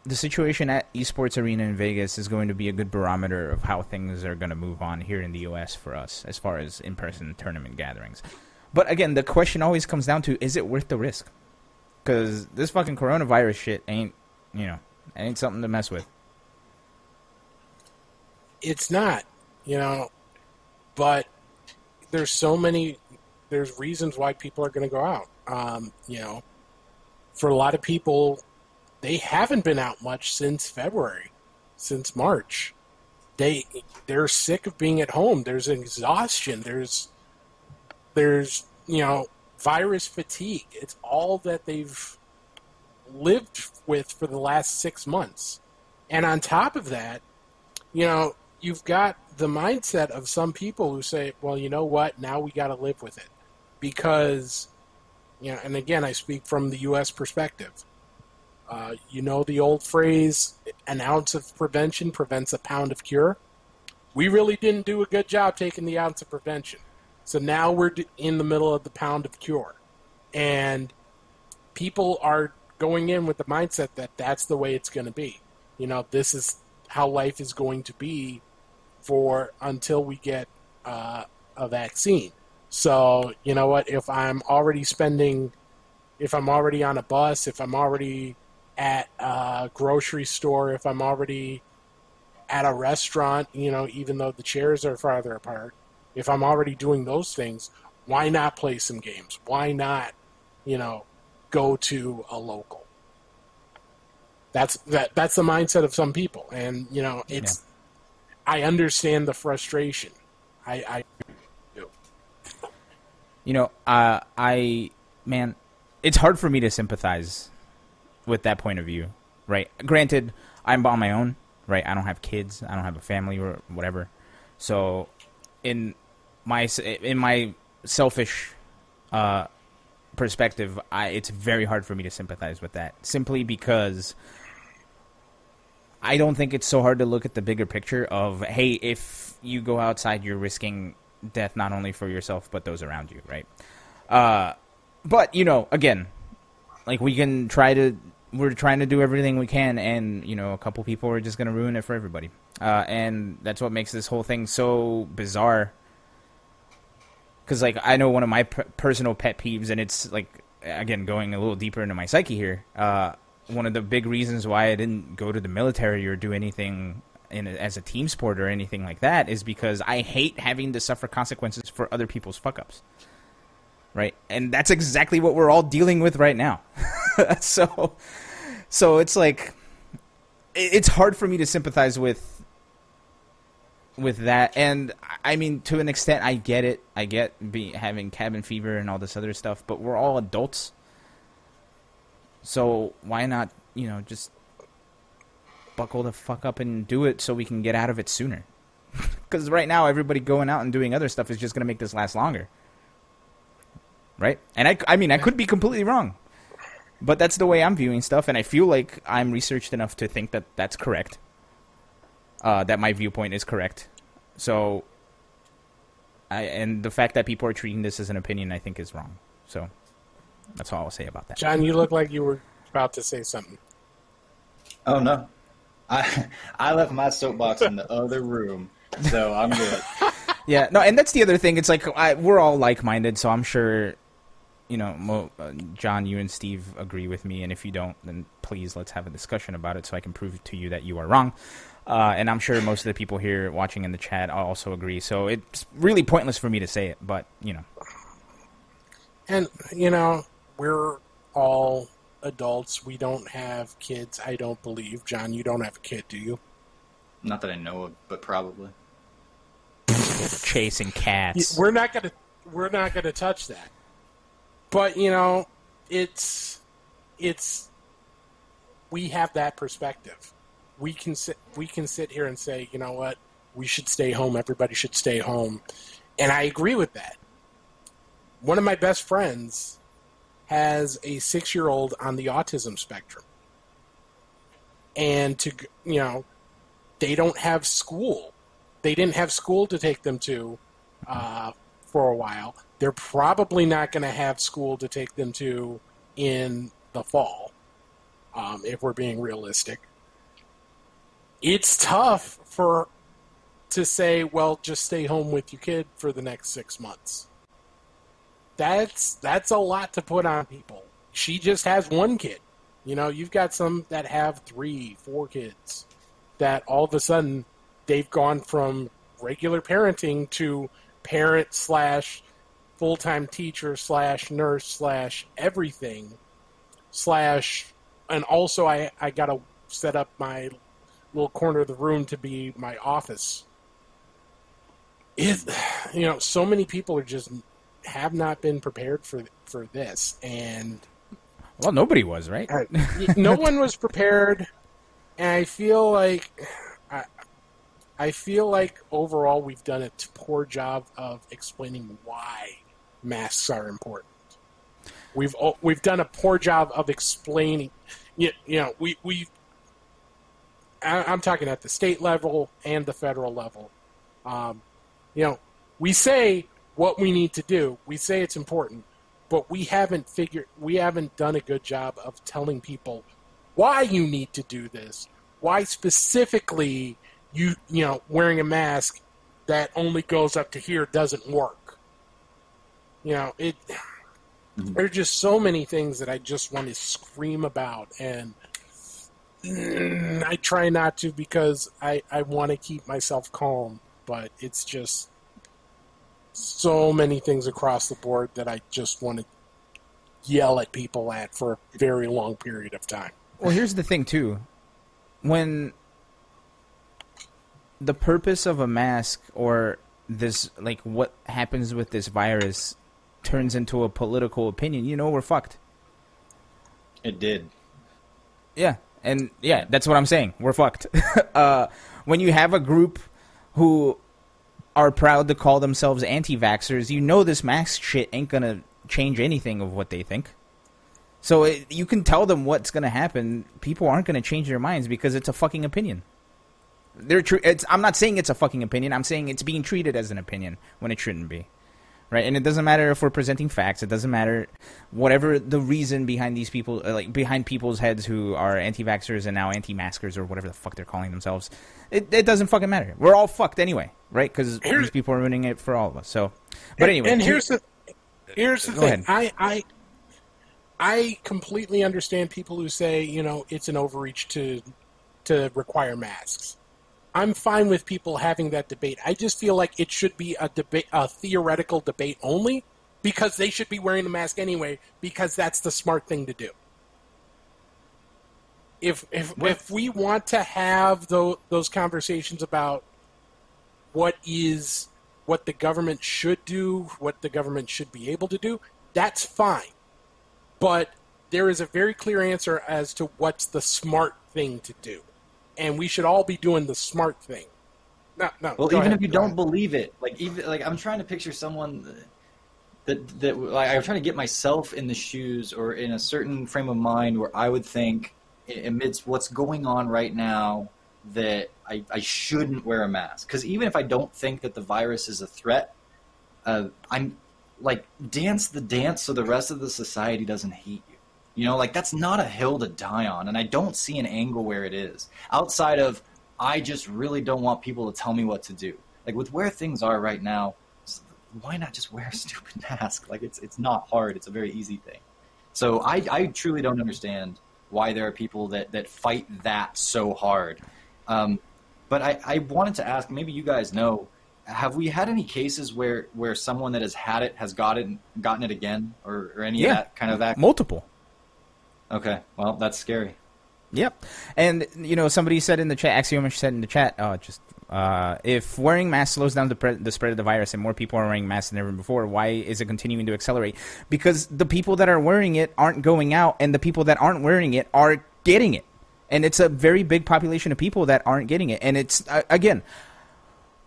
the situation at Esports Arena in Vegas is going to be a good barometer of how things are going to move on here in the US for us as far as in-person tournament gatherings. But again, the question always comes down to is it worth the risk? Cuz this fucking coronavirus shit ain't, you know, ain't something to mess with it's not, you know, but there's so many there's reasons why people are going to go out. Um, you know, for a lot of people, they haven't been out much since February, since March. They they're sick of being at home. There's exhaustion. There's there's you know virus fatigue. It's all that they've lived with for the last six months, and on top of that, you know you've got the mindset of some people who say, well, you know what, now we got to live with it. Because, you know, and again, I speak from the U.S. perspective. Uh, you know the old phrase, an ounce of prevention prevents a pound of cure? We really didn't do a good job taking the ounce of prevention. So now we're in the middle of the pound of cure. And people are going in with the mindset that that's the way it's going to be. You know, this is how life is going to be for until we get uh, a vaccine. So you know what? If I'm already spending, if I'm already on a bus, if I'm already at a grocery store, if I'm already at a restaurant, you know, even though the chairs are farther apart, if I'm already doing those things, why not play some games? Why not, you know, go to a local? That's that. That's the mindset of some people, and you know, it's I understand the frustration. I, I do. You know, uh, I man, it's hard for me to sympathize with that point of view. Right? Granted, I'm on my own. Right? I don't have kids. I don't have a family or whatever. So, in my in my selfish uh, perspective, I, it's very hard for me to sympathize with that. Simply because I don't think it's so hard to look at the bigger picture of hey, if you go outside, you're risking death not only for yourself but those around you, right? Uh, but you know, again, like we can try to we're trying to do everything we can, and you know, a couple people are just going to ruin it for everybody, uh, and that's what makes this whole thing so bizarre. Because like I know one of my personal pet peeves, and it's like again going a little deeper into my psyche here. Uh, one of the big reasons why I didn't go to the military or do anything in a, as a team sport or anything like that is because I hate having to suffer consequences for other people's fuck ups. Right? And that's exactly what we're all dealing with right now. so so it's like it's hard for me to sympathize with with that and I mean to an extent I get it. I get be, having cabin fever and all this other stuff, but we're all adults so why not, you know, just buckle the fuck up and do it so we can get out of it sooner? Because right now, everybody going out and doing other stuff is just going to make this last longer. Right? And I, I mean, I could be completely wrong. But that's the way I'm viewing stuff, and I feel like I'm researched enough to think that that's correct. Uh, that my viewpoint is correct. So, I, and the fact that people are treating this as an opinion, I think, is wrong. So, that's all I'll say about that. John, you look like you were about to say something. Oh no, I I left my soapbox in the other room, so I'm good. yeah, no, and that's the other thing. It's like I, we're all like-minded, so I'm sure, you know, Mo, uh, John, you and Steve agree with me, and if you don't, then please let's have a discussion about it so I can prove to you that you are wrong. Uh, and I'm sure most of the people here watching in the chat also agree. So it's really pointless for me to say it, but you know. And you know, we're all adults. We don't have kids, I don't believe. John, you don't have a kid, do you? Not that I know of, but probably. chasing cats. we're not gonna we're not gonna touch that. But you know, it's it's we have that perspective. We can sit we can sit here and say, you know what, we should stay home. Everybody should stay home, and I agree with that. One of my best friends has a six year old on the autism spectrum, and to you know, they don't have school. They didn't have school to take them to uh, for a while. They're probably not going to have school to take them to in the fall, um, if we're being realistic. It's tough for to say, well, just stay home with your kid for the next six months. That's that's a lot to put on people. She just has one kid. You know, you've got some that have three, four kids that all of a sudden they've gone from regular parenting to parent slash full time teacher slash nurse slash everything slash and also I, I gotta set up my little corner of the room to be my office. It you know, so many people are just have not been prepared for for this and well, nobody was, right? uh, no one was prepared, and I feel like I, I feel like overall we've done a poor job of explaining why masks are important. We've o- we've done a poor job of explaining. You, you know, we we. I, I'm talking at the state level and the federal level. Um, you know, we say what we need to do. We say it's important, but we haven't figured we haven't done a good job of telling people why you need to do this why specifically you you know wearing a mask that only goes up to here doesn't work you know it there's just so many things that i just want to scream about and Mm, i try not to because i i want to keep myself calm but it's just so many things across the board that I just want to yell at people at for a very long period of time. Well, here's the thing too. When the purpose of a mask or this like what happens with this virus turns into a political opinion, you know we're fucked. It did. Yeah, and yeah, that's what I'm saying. We're fucked. uh, when you have a group who are proud to call themselves anti-vaxxers, you know this mask shit ain't gonna change anything of what they think. So it, you can tell them what's gonna happen. People aren't gonna change their minds because it's a fucking opinion. They're tr- I'm not saying it's a fucking opinion. I'm saying it's being treated as an opinion when it shouldn't be. Right, and it doesn't matter if we're presenting facts. It doesn't matter whatever the reason behind these people, uh, like behind people's heads who are anti-vaxxers and now anti-maskers or whatever the fuck they're calling themselves. It, it doesn't fucking matter. We're all fucked anyway, right? Because these people are ruining it for all of us. So, but anyway, and here's the here's the thing. ahead. I I I completely understand people who say you know it's an overreach to to require masks. I'm fine with people having that debate. I just feel like it should be a debate, a theoretical debate only, because they should be wearing the mask anyway, because that's the smart thing to do. If if if we want to have those those conversations about what is what the government should do, what the government should be able to do, that's fine. But there is a very clear answer as to what's the smart thing to do. And we should all be doing the smart thing. No, no. Well, even ahead, if you don't ahead. believe it, like even like I'm trying to picture someone that that like I'm trying to get myself in the shoes or in a certain frame of mind where I would think amidst what's going on right now that I, I shouldn't wear a mask because even if I don't think that the virus is a threat, uh, I'm like dance the dance so the rest of the society doesn't hate you. You know, like that's not a hill to die on, and I don't see an angle where it is outside of I just really don't want people to tell me what to do. Like with where things are right now, why not just wear a stupid mask? Like it's it's not hard. It's a very easy thing. So I I truly don't understand why there are people that that fight that so hard. Um, but I, I wanted to ask, maybe you guys know, have we had any cases where, where someone that has had it has got it gotten it again, or, or any Yeah. of that kind of act? multiple. Okay, well that's scary. Yep. And you know, somebody said in the chat, Axiomish said in the chat, uh, just uh, if wearing masks slows down the, pre- the spread of the virus and more people are wearing masks than ever before, why is it continuing to accelerate? Because the people that are wearing it aren't going out, and the people that aren't wearing it are getting it. And it's a very big population of people that aren't getting it. And it's uh, again,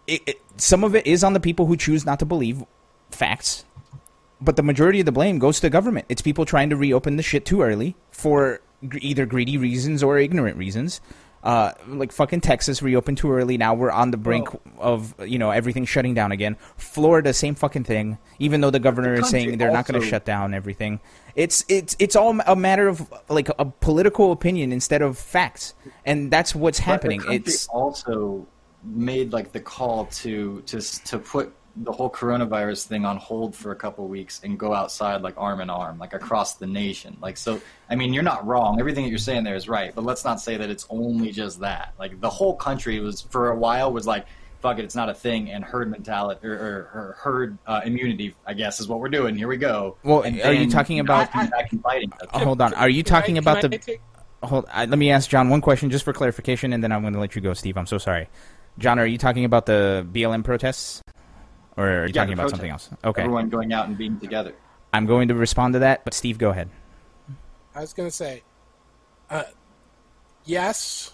it, it, some of it is on the people who choose not to believe facts but the majority of the blame goes to the government. It's people trying to reopen the shit too early for either greedy reasons or ignorant reasons. Uh, like fucking Texas reopened too early. Now we're on the brink of you know everything shutting down again. Florida, same fucking thing. Even though the governor the is saying they're not going to shut down everything, it's it's it's all a matter of like a political opinion instead of facts, and that's what's happening. But It's also made like the call to to to put the whole coronavirus thing on hold for a couple of weeks and go outside like arm in arm, like across the nation. Like so, I mean, you're not wrong. Everything that you're saying there is right, but let's not say that it's only just that. Like the whole country was for a while was like. Fuck it, it's not a thing, and herd mentality or, or, or herd uh, immunity, I guess, is what we're doing. Here we go. Well, And are you talking now about- it's back and fighting? Uh, hold on. Are you Can I- talking can about I the? take- Hold. I, let me ask John one question just for clarification, and then I'm going to let you go, Steve. I'm so sorry. John, are you talking about the BLM protests, or are you Yeah, talking about something else? Okay, Everyone going out and being together. I'm going to respond to that, but Steve, go ahead. I was going to say, uh, yes,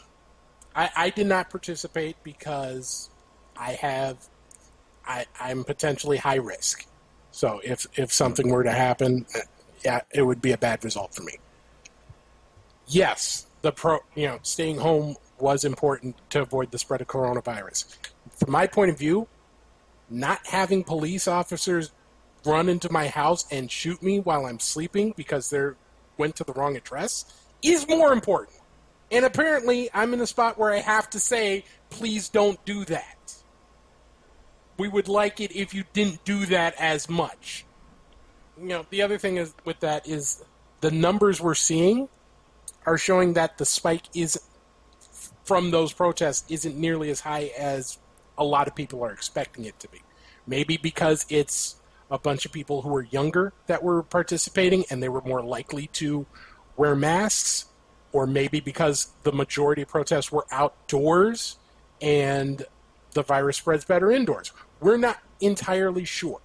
I, I did not participate because I have, I, I'm potentially high risk. So if if something were to happen, uh, yeah, it would be a bad result for me. Yes, the pro, you know, staying home was important to avoid the spread of coronavirus. From my point of view, not having police officers run into my house and shoot me while I'm sleeping because they went to the wrong address is more important. And apparently, I'm in a spot where I have to say, please don't do that. We would like it if you didn't do that as much. You know, the other thing is with that is the numbers we're seeing are showing that the spike is from those protests isn't nearly as high as a lot of people are expecting it to be. Maybe because it's a bunch of people who were younger that were participating and they were more likely to wear masks, or maybe because the majority of protests were outdoors and the virus spreads better indoors. We're not entirely sure.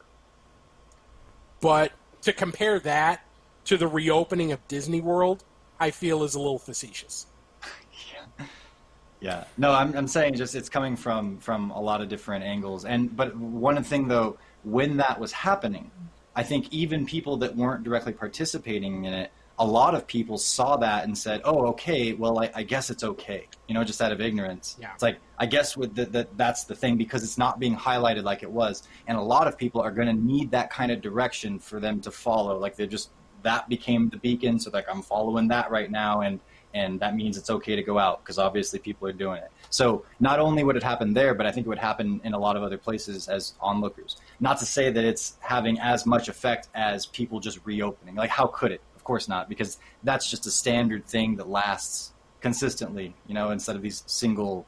But to compare that to the reopening of Disney World, I feel is a little facetious. Yeah. No, I'm I'm saying just it's coming from from a lot of different angles. And but one thing though, when that was happening, I think even people that weren't directly participating in it, a lot of people saw that and said, "Oh, okay. Well, I, I guess it's okay." You know, just out of ignorance. Yeah. It's like I guess with the, that's the thing because it's not being highlighted like it was, and a lot of people are going to need that kind of direction for them to follow. Like they're just that became the beacon. So like I'm following that right now, and and that means it's okay to go out because obviously people are doing it. So not only would it happen there, but I think it would happen in a lot of other places as onlookers. Not to say that it's having as much effect as people just reopening. Like how could it? Of course not, because that's just a standard thing that lasts consistently, you know, instead of these single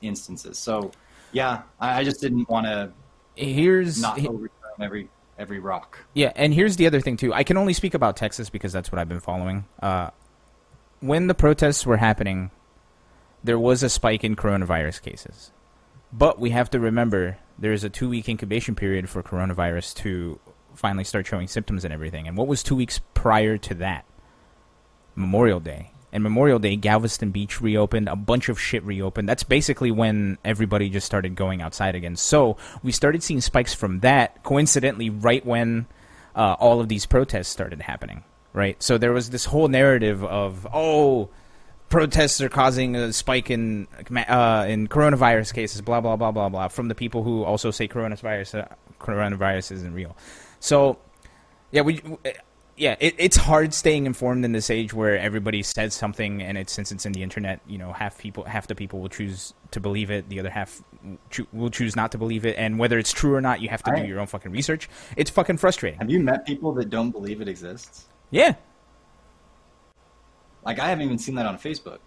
instances. So yeah, I, I just didn't want to Here's not overturn every every rock. Yeah, and here's the other thing too. I can only speak about Texas because that's what I've been following. Uh, when the protests were happening, there was a spike in coronavirus cases, but we have to remember there is a two-week incubation period for coronavirus to finally start showing symptoms and everything. And what was two weeks prior to that? Memorial Day. And Memorial Day, Galveston Beach reopened, a bunch of shit reopened. That's basically when everybody just started going outside again. So we started seeing spikes from that, coincidentally, right when uh, all of these protests started happening, right? So there was this whole narrative of, oh, protests are causing a spike in uh, in coronavirus cases, blah blah blah blah blah, from the people who also say coronavirus uh, coronavirus isn't real. So, yeah, we. Yeah, it, it's hard staying informed in this age where everybody says something, and it's since it's in the internet, you know, half people, half the people will choose to believe it, the other half cho- will choose not to believe it, and whether it's true or not, you have to do your own fucking research. It's fucking frustrating. Have you met people that don't believe it exists? Yeah, Like I haven't even seen that on Facebook.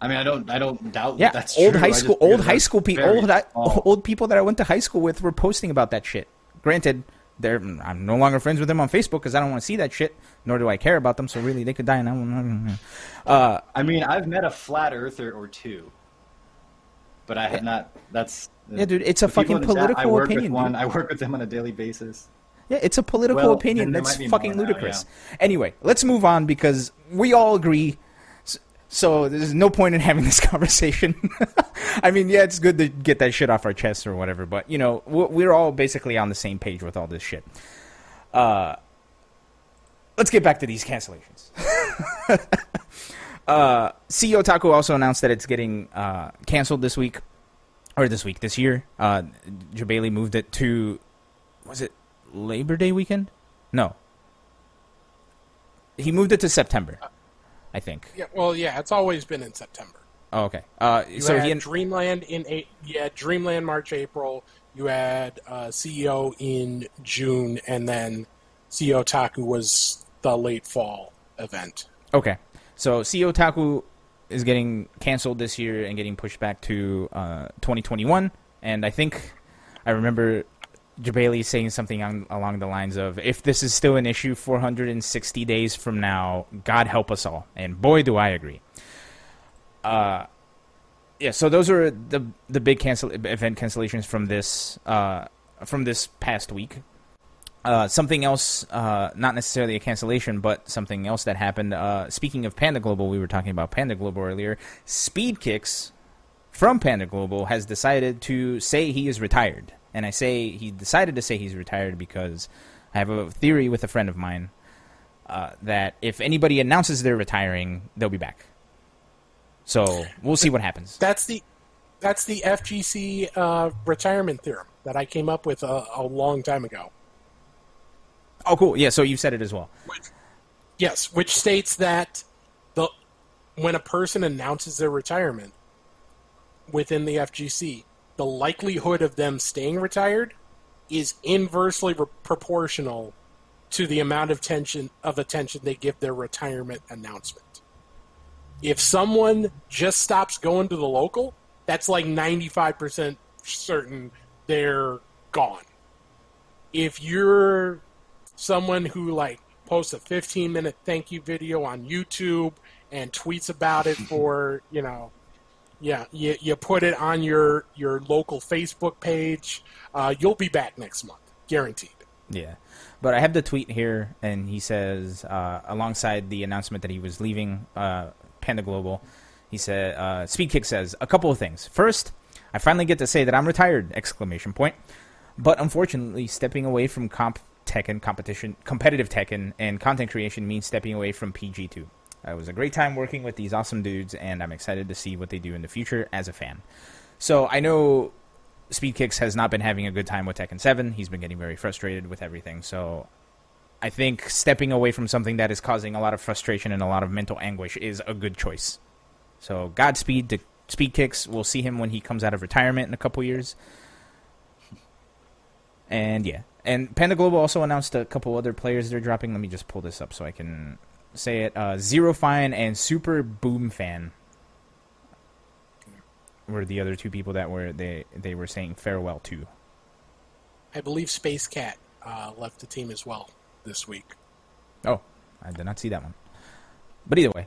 I mean, I don't, I don't doubt yeah. that that's old true. high school, old high school people, old small. old people that I went to high school with were posting about that shit. Granted, They're, I'm no longer friends with them on Facebook because I don't want to see that shit, nor do I care about them. So really, they could die, and I won't. Uh, I mean, I've met a flat earther or two, but I have not. That's Yeah, dude, it's a fucking in the chat, political I work opinion, With one, dude. I work with them on a daily basis. Yeah, it's a political Well, opinion. That's fucking more now, ludicrous. Anyway, let's move on because we all agree. So there's no point in having this conversation. I mean, yeah, it's good to get that shit off our chests or whatever, but you know, we're we're all basically on the same page with all this shit. Uh, let's get back to these cancellations. uh, CEOtaku also announced that it's getting uh, canceled this week, or this week, this year. Uh, Jebailey moved it to was it Labor Day weekend? No. He moved it to September, I think. Yeah, well, yeah, it's always been in September. Oh, okay. Uh, You so had he Dreamland in eight. Had Dreamland March April. You had uh, CEO in June, and then CEOtaku was the late fall event. okay. So CEOtaku is getting canceled this year and getting pushed back to uh, 2021. And I think I remember Jebailey saying something on, along the lines of, "If this is still an issue 460 days from now, God help us all." And boy, do I agree. Uh, yeah. So those are the the big cancel event cancellations from this uh, from this past week. Uh, something else, uh, not necessarily a cancellation, but something else that happened. Uh, speaking of Panda Global, we were talking about Panda Global earlier. Speedkicks from Panda Global has decided to say he is retired. And I say he decided to say he's retired because I have a theory with a friend of mine uh, that if anybody announces they're retiring, they'll be back. So we'll see what happens. That's the that's the FGC uh, retirement theorem that I came up with a, a long time ago. Oh, cool. Yeah, so you said it as well. Yes, which states that the when a person announces their retirement within the FGC, the likelihood of them staying retired is inversely re- proportional to the amount of tension of attention they give their retirement announcement. If someone just stops going to the local, that's like 95% certain they're gone. If you're someone who like posts a 15 minute thank you video on YouTube and tweets about it for, you know, yeah, you, you put it on your, your local Facebook page, uh, you'll be back next month, guaranteed. Yeah. But I have the tweet here, and he says, uh, alongside the announcement that he was leaving uh, Panda Global, he said, uh, Speedkick says, a couple of things. First, I finally get to say that I'm retired, exclamation point. But unfortunately, stepping away from comp Tekken competition, competitive Tekken, and content creation means stepping away from PG2. It was a great time working with these awesome dudes, and I'm excited to see what they do in the future as a fan. So I know Speedkicks has not been having a good time with Tekken 7. He's been getting very frustrated with everything. So I think stepping away from something that is causing a lot of frustration and a lot of mental anguish is a good choice. So Godspeed to Speedkicks. We'll see him when he comes out of retirement in a couple years. And yeah. And Panda Global also announced a couple other players they're dropping. Let me just pull this up so I can say it. Uh, Zero Fine and Super Boom Fan were the other two people that were they they were saying farewell to. I believe Space Cat uh, left the team as well this week. Oh, I did not see that one. But either way,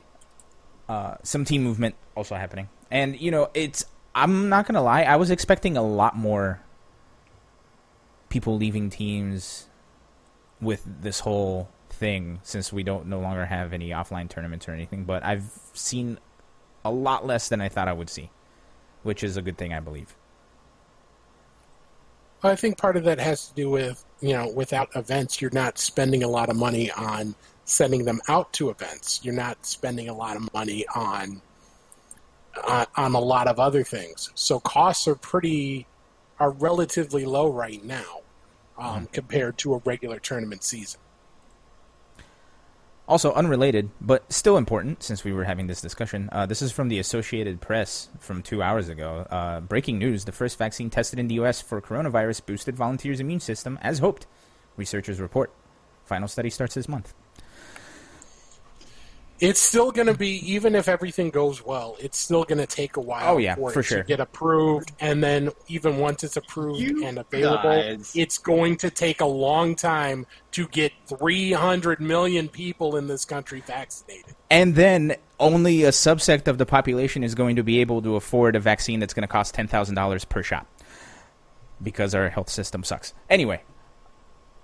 uh, some team movement also happening, and you know it's. I'm not gonna lie. I was expecting a lot more people leaving teams with this whole thing since we don't no longer have any offline tournaments or anything. But I've seen a lot less than I thought I would see, which is a good thing, I believe. I think part of that has to do with, you know, without events, you're not spending a lot of money on sending them out to events. You're not spending a lot of money on on, on a lot of other things. So costs are pretty are relatively low right now um, compared to a regular tournament season. Also, unrelated, but still important since we were having this discussion. Uh, this is from the Associated Press from two hours ago. Uh, breaking news the first vaccine tested in the U.S. for coronavirus boosted volunteers' immune system as hoped. Researchers report. Final study starts this month. It's still going to be even if everything goes well it's still going to take a while Oh, yeah, for, for it sure. to get approved and then even once it's approved You and available guys. it's going to take a long time to get 300 million people in this country vaccinated And then only a subsect of the population is going to be able to afford a vaccine that's going to cost ten thousand dollars per shot because our health system sucks. Anyway,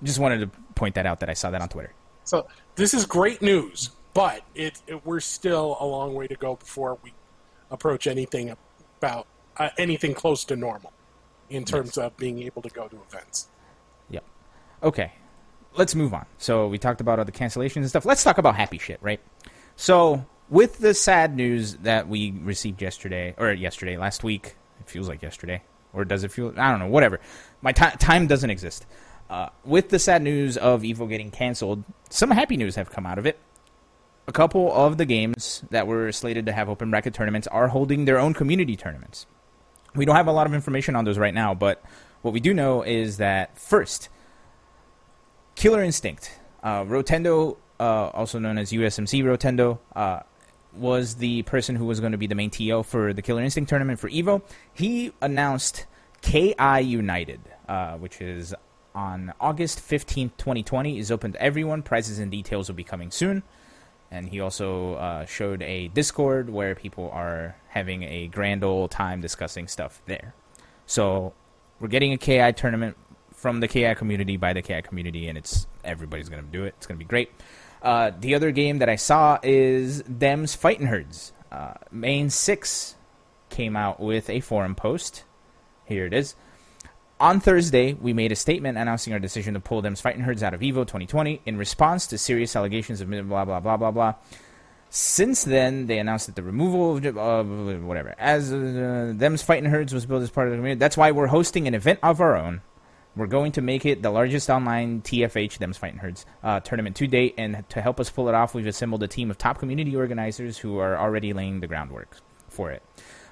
just wanted to point that out that I saw that on Twitter. so this is great news but it, it we're still a long way to go before we approach anything about uh, anything close to normal in terms of being able to go to events Yep. Okay, let's move on. So we talked about all the cancellations and stuff. Let's talk about happy shit, right? So with the sad news that we received yesterday, or yesterday, last week, it feels like yesterday, or does it feel? I don't know. Whatever. My ti time doesn't exist. Uh, with the sad news of Evo getting canceled, some happy news have come out of it. A couple of the games that were slated to have open bracket tournaments are holding their own community tournaments. We don't have a lot of information on those right now, but what we do know is that first, Killer Instinct, uh, Rotendo, uh, also known as USMC Rotendo, uh, was the person who was going to be the main TO for the Killer Instinct tournament for Evo. He announced KI United, uh, which is on August 15th, 2020, is open to everyone. Prizes and details will be coming soon. And he also uh, showed a Discord where people are having a grand old time discussing stuff there. So we're getting a KI tournament from the KI community by the KI community, and it's everybody's to do it. It's to be great. Uh, the other game that I saw is Them's Fighting Herds. Uh, Mane6 came out with a forum post. Here it is. On Thursday, we made a statement announcing our decision to pull Them's Fighting Herds out of EVO 2020 in response to serious allegations of blah, blah, blah, blah, blah. Since then, they announced that the removal of uh, whatever, as uh, Them's Fighting Herds was built as part of the community. That's why we're hosting an event of our own. We're going to make it the largest online TFH, Them's Fighting Herds, uh, tournament to date. And to help us pull it off, we've assembled a team of top community organizers who are already laying the groundwork for it.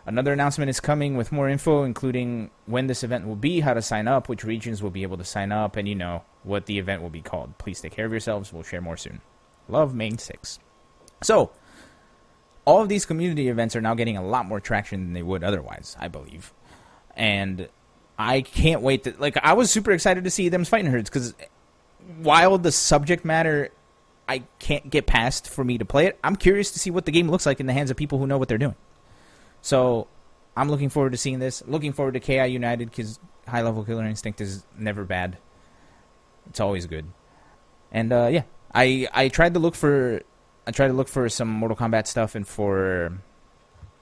Another announcement is coming with more info, including when this event will be, how to sign up, which regions will be able to sign up, and you know what the event will be called. Please take care of yourselves. We'll share more soon. Love Mane6. So, all of these community events are now getting a lot more traction than they would otherwise, I believe. And I can't wait to like I was super excited to see them fighting herds cuz while the subject matter I can't get past for me to play it, I'm curious to see what the game looks like in the hands of people who know what they're doing. So, I'm looking forward to seeing this. Looking forward to KI United cuz high level killer instinct is never bad. It's always good. And uh, yeah, I I tried to look for I tried to look for some Mortal Kombat stuff and for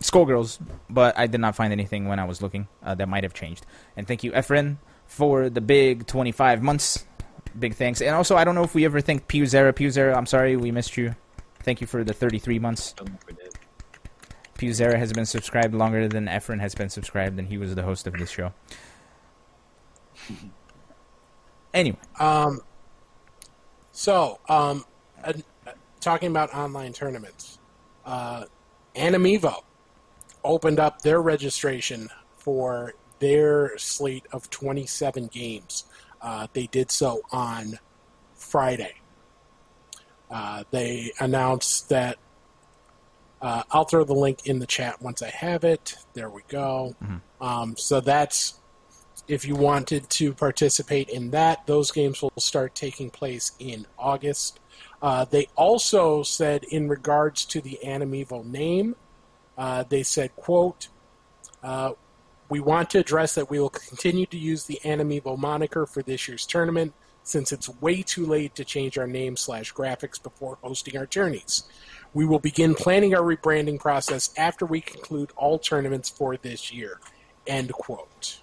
Skullgirls, but I did not find anything when I was looking. Uh, that might have changed. And thank you, Efren, for the big 25 months. Big thanks. And also, I don't know if we ever thanked Pewzera. Pewzera, I'm sorry we missed you. Thank you for the 33 months. We has been subscribed longer than Efren has been subscribed, and he was the host of this show. Anyway, Um, so, um, uh, talking about online tournaments, uh, Animivo opened up their registration for their slate of 27 games. Uh, they did so on Friday. Uh, they announced that. Uh, I'll throw the link in the chat once I have it. There we go. Um, so that's if you wanted to participate in that, those games will start taking place in August. Uh, they also said, in regards to the Animivo name, uh, they said, "quote uh, We want to address that we will continue to use the Animivo moniker for this year's tournament, since it's way too late to change our name slash graphics before hosting our tourneys. We will begin planning our rebranding process after we conclude all tournaments for this year." End quote.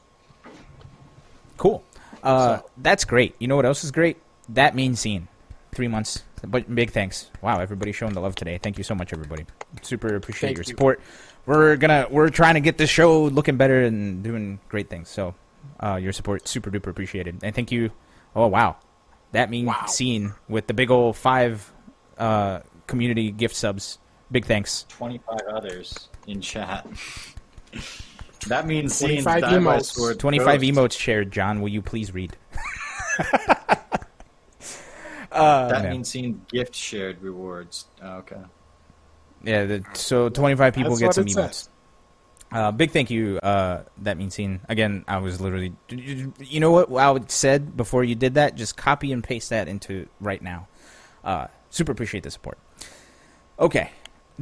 cool. Uh, So- That's great. You know what else is great? That mean scene. Three months. But big thanks. Wow, everybody's showing the love today. Thank you so much, everybody. Super appreciate Thank your you. support. We're gonna we're trying to get this show looking better and doing great things. So, uh, your support super duper appreciated. And thank you. Oh wow, that mean Wow. scene with the big old five uh, community gift subs. Big thanks. 25 others in chat. that means seeing 25 emotes. Twenty five ghost. emotes shared. John, will you please read? That man. means seeing gift shared rewards. Oh, okay. Yeah, the, so 25 people That's get some emotes. says. Uh, big thank you, uh, that means scene. Again, I was literally, you know what I would said before you did that? Just copy and paste that into right now. Uh, super appreciate the support. Okay,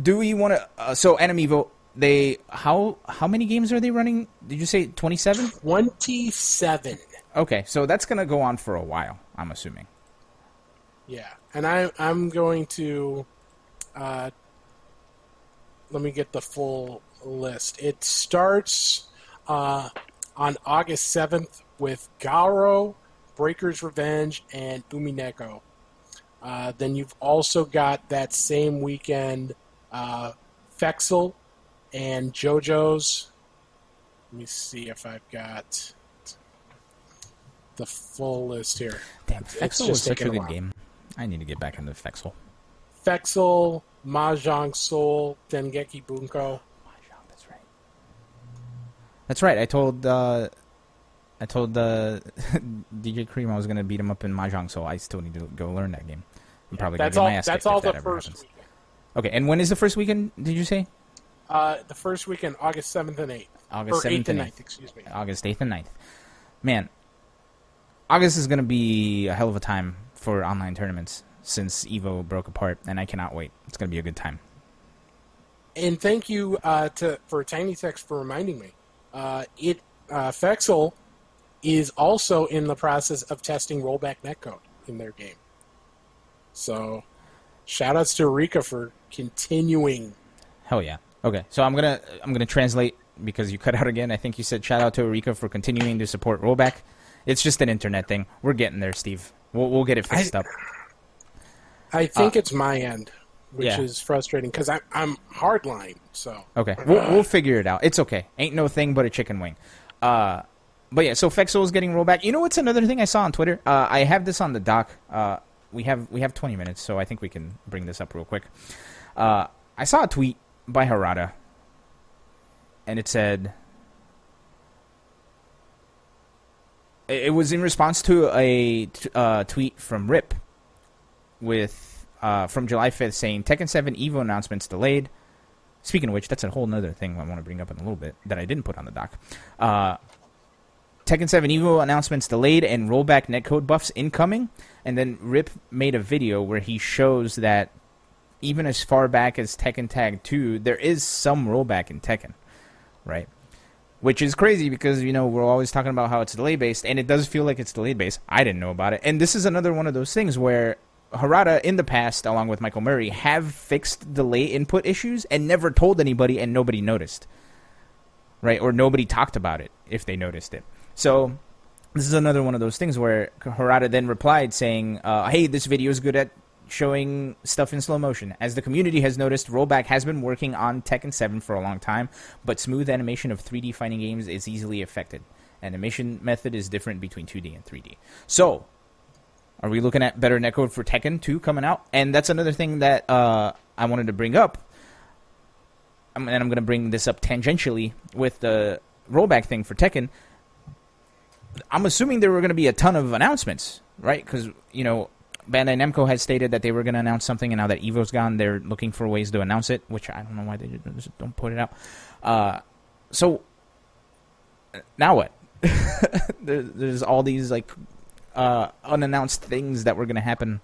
do we want to? Uh, so Animivo, they how how many games are they running? Did you say twenty seven? 27. Okay, so that's gonna go on for a while. I'm assuming. Yeah, and I, I'm going to. Uh, let me get the full list. It starts uh, on August 7th with Garou, Breaker's Revenge, and Umineko. Uh, then you've also got that same weekend uh, Fexel and JoJo's. Let me see if I've got the full list here. Damn, Fexel was such a good game. I need to get back into Fexel. Fexel, Mahjong Soul, Dengeki Bunko. That's right. That's right. I told uh, I told uh, DJ Cream I was gonna beat him up in Mahjong, so I still need to go learn that game. I'm probably That's gonna all. get my ass That's all the that ever first happens. weekend. Okay, and when is the first weekend? Did you say Uh, the first weekend, August seventh and eighth, August seventh and eighth? 9th, Excuse me. August eighth and 9th. Man, August is gonna be a hell of a time for online tournaments since Evo broke apart, and I cannot wait. It's gonna be a good time. And thank you uh, to for Tiny Text for reminding me. Uh, it uh, Fexel is also in the process of testing rollback netcode in their game. So, shout outs to Rika for continuing. Hell yeah. Okay, so I'm gonna I'm gonna translate because you cut out again. I think you said shout out to Erika for continuing to support rollback. It's just an internet thing. We're getting there, Steve. We'll we'll get it fixed I- up. I think it's my end, which Uh, yeah. is frustrating because I'm I'm hardline. So Okay, we'll we'll figure it out. It's okay. Ain't no thing but a chicken wing. Uh, but yeah, so Fexel is getting rollback. You know what's another thing I saw on Twitter? Uh, I have this on the doc. Uh, we have we have 20 minutes, so I think we can bring this up real quick. Uh, I saw a tweet by Harada, and it said it was in response to a uh, tweet from Rip with uh, from July 5th saying Tekken 7 Evo announcements delayed. Speaking of which, that's a whole other thing I want to bring up in a little bit that I didn't put on the doc. Tekken 7 Evo announcements delayed and rollback netcode buffs incoming. And then Rip made a video where he shows that even as far back as Tekken Tag 2, there is some rollback in Tekken, right? Which is crazy because, you know, we're always talking about how it's delay based, and it does feel like it's delay based. I didn't know about it. And this is another one of those things where Harada, in the past, along with Michael Murray, have fixed delay input issues and never told anybody, and nobody noticed, right? Or nobody talked about it if they noticed it. So this is another one of those things where Harada then replied saying, uh, "Hey, this video is good at showing stuff in slow motion. As the community has noticed, Rollback has been working on Tekken 7 for a long time, but smooth animation of 3D fighting games is easily affected. Animation method is different between 2D and 3D. So, are we looking at better netcode for Tekken 2 coming out? And that's another thing that uh, I wanted to bring up. And I'm going to bring this up tangentially with the rollback thing for Tekken. I'm assuming there were going to be a ton of announcements, right? Because, you know, Bandai Namco has stated that they were going to announce something, and now that Evo's gone, they're looking for ways to announce it, which I don't know why they just don't put it out. Uh, so, now what? there's all these, like, uh, unannounced things that were going to happen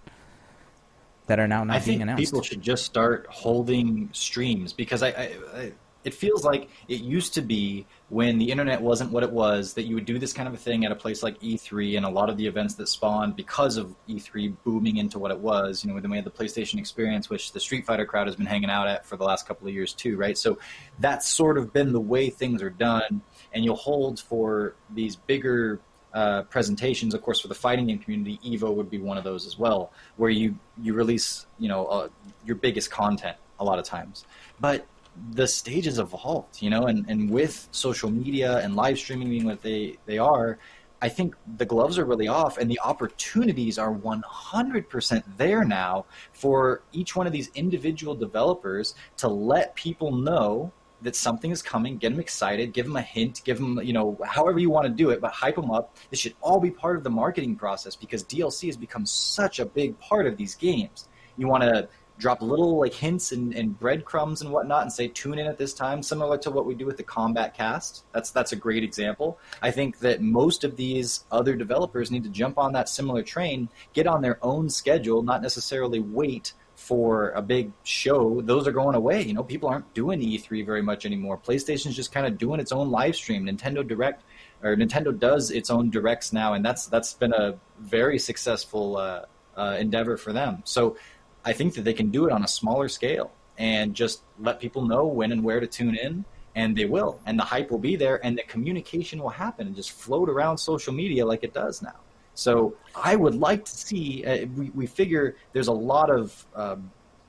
that are now not I being announced. people should just start holding streams because I, I, I, it feels like it used to be when the internet wasn't what it was that you would do this kind of a thing at a place like E3 and a lot of the events that spawned because of E3 booming into what it was. You know, then we had the PlayStation Experience, which the Street Fighter crowd has been hanging out at for the last couple of years too, right? So that's sort of been the way things are done, and you'll hold for these bigger uh, presentations. Of course, for the fighting game community, Evo would be one of those as well, where you you release you know uh, your biggest content a lot of times. But the stage has evolved, you know, and, and with social media and live streaming being what they they are, I think the gloves are really off, and the opportunities are 100% there now for each one of these individual developers to let people know that something is coming, get them excited, give them a hint, give them, you know, however you want to do it, but hype them up. This should all be part of the marketing process because DLC has become such a big part of these games. You want to drop little like hints and, and breadcrumbs and whatnot and say tune in at this time similar to what we do with the combat cast. That's that's a great example. I think that most of these other developers need to jump on that similar train get on their own schedule not necessarily wait for a big show. Those are going away you know? People aren't doing e3 very much anymore. Playstation's just kind of doing its own live stream. Nintendo direct or nintendo does its own directs now and that's that's been a very successful uh, uh, endeavor for them. So I think that they can do it on a smaller scale and just let people know when and where to tune in, and they will. And the hype will be there, and the communication will happen and just float around social media like it does now. So I would like to see. Uh, we, we figure there's a lot of uh,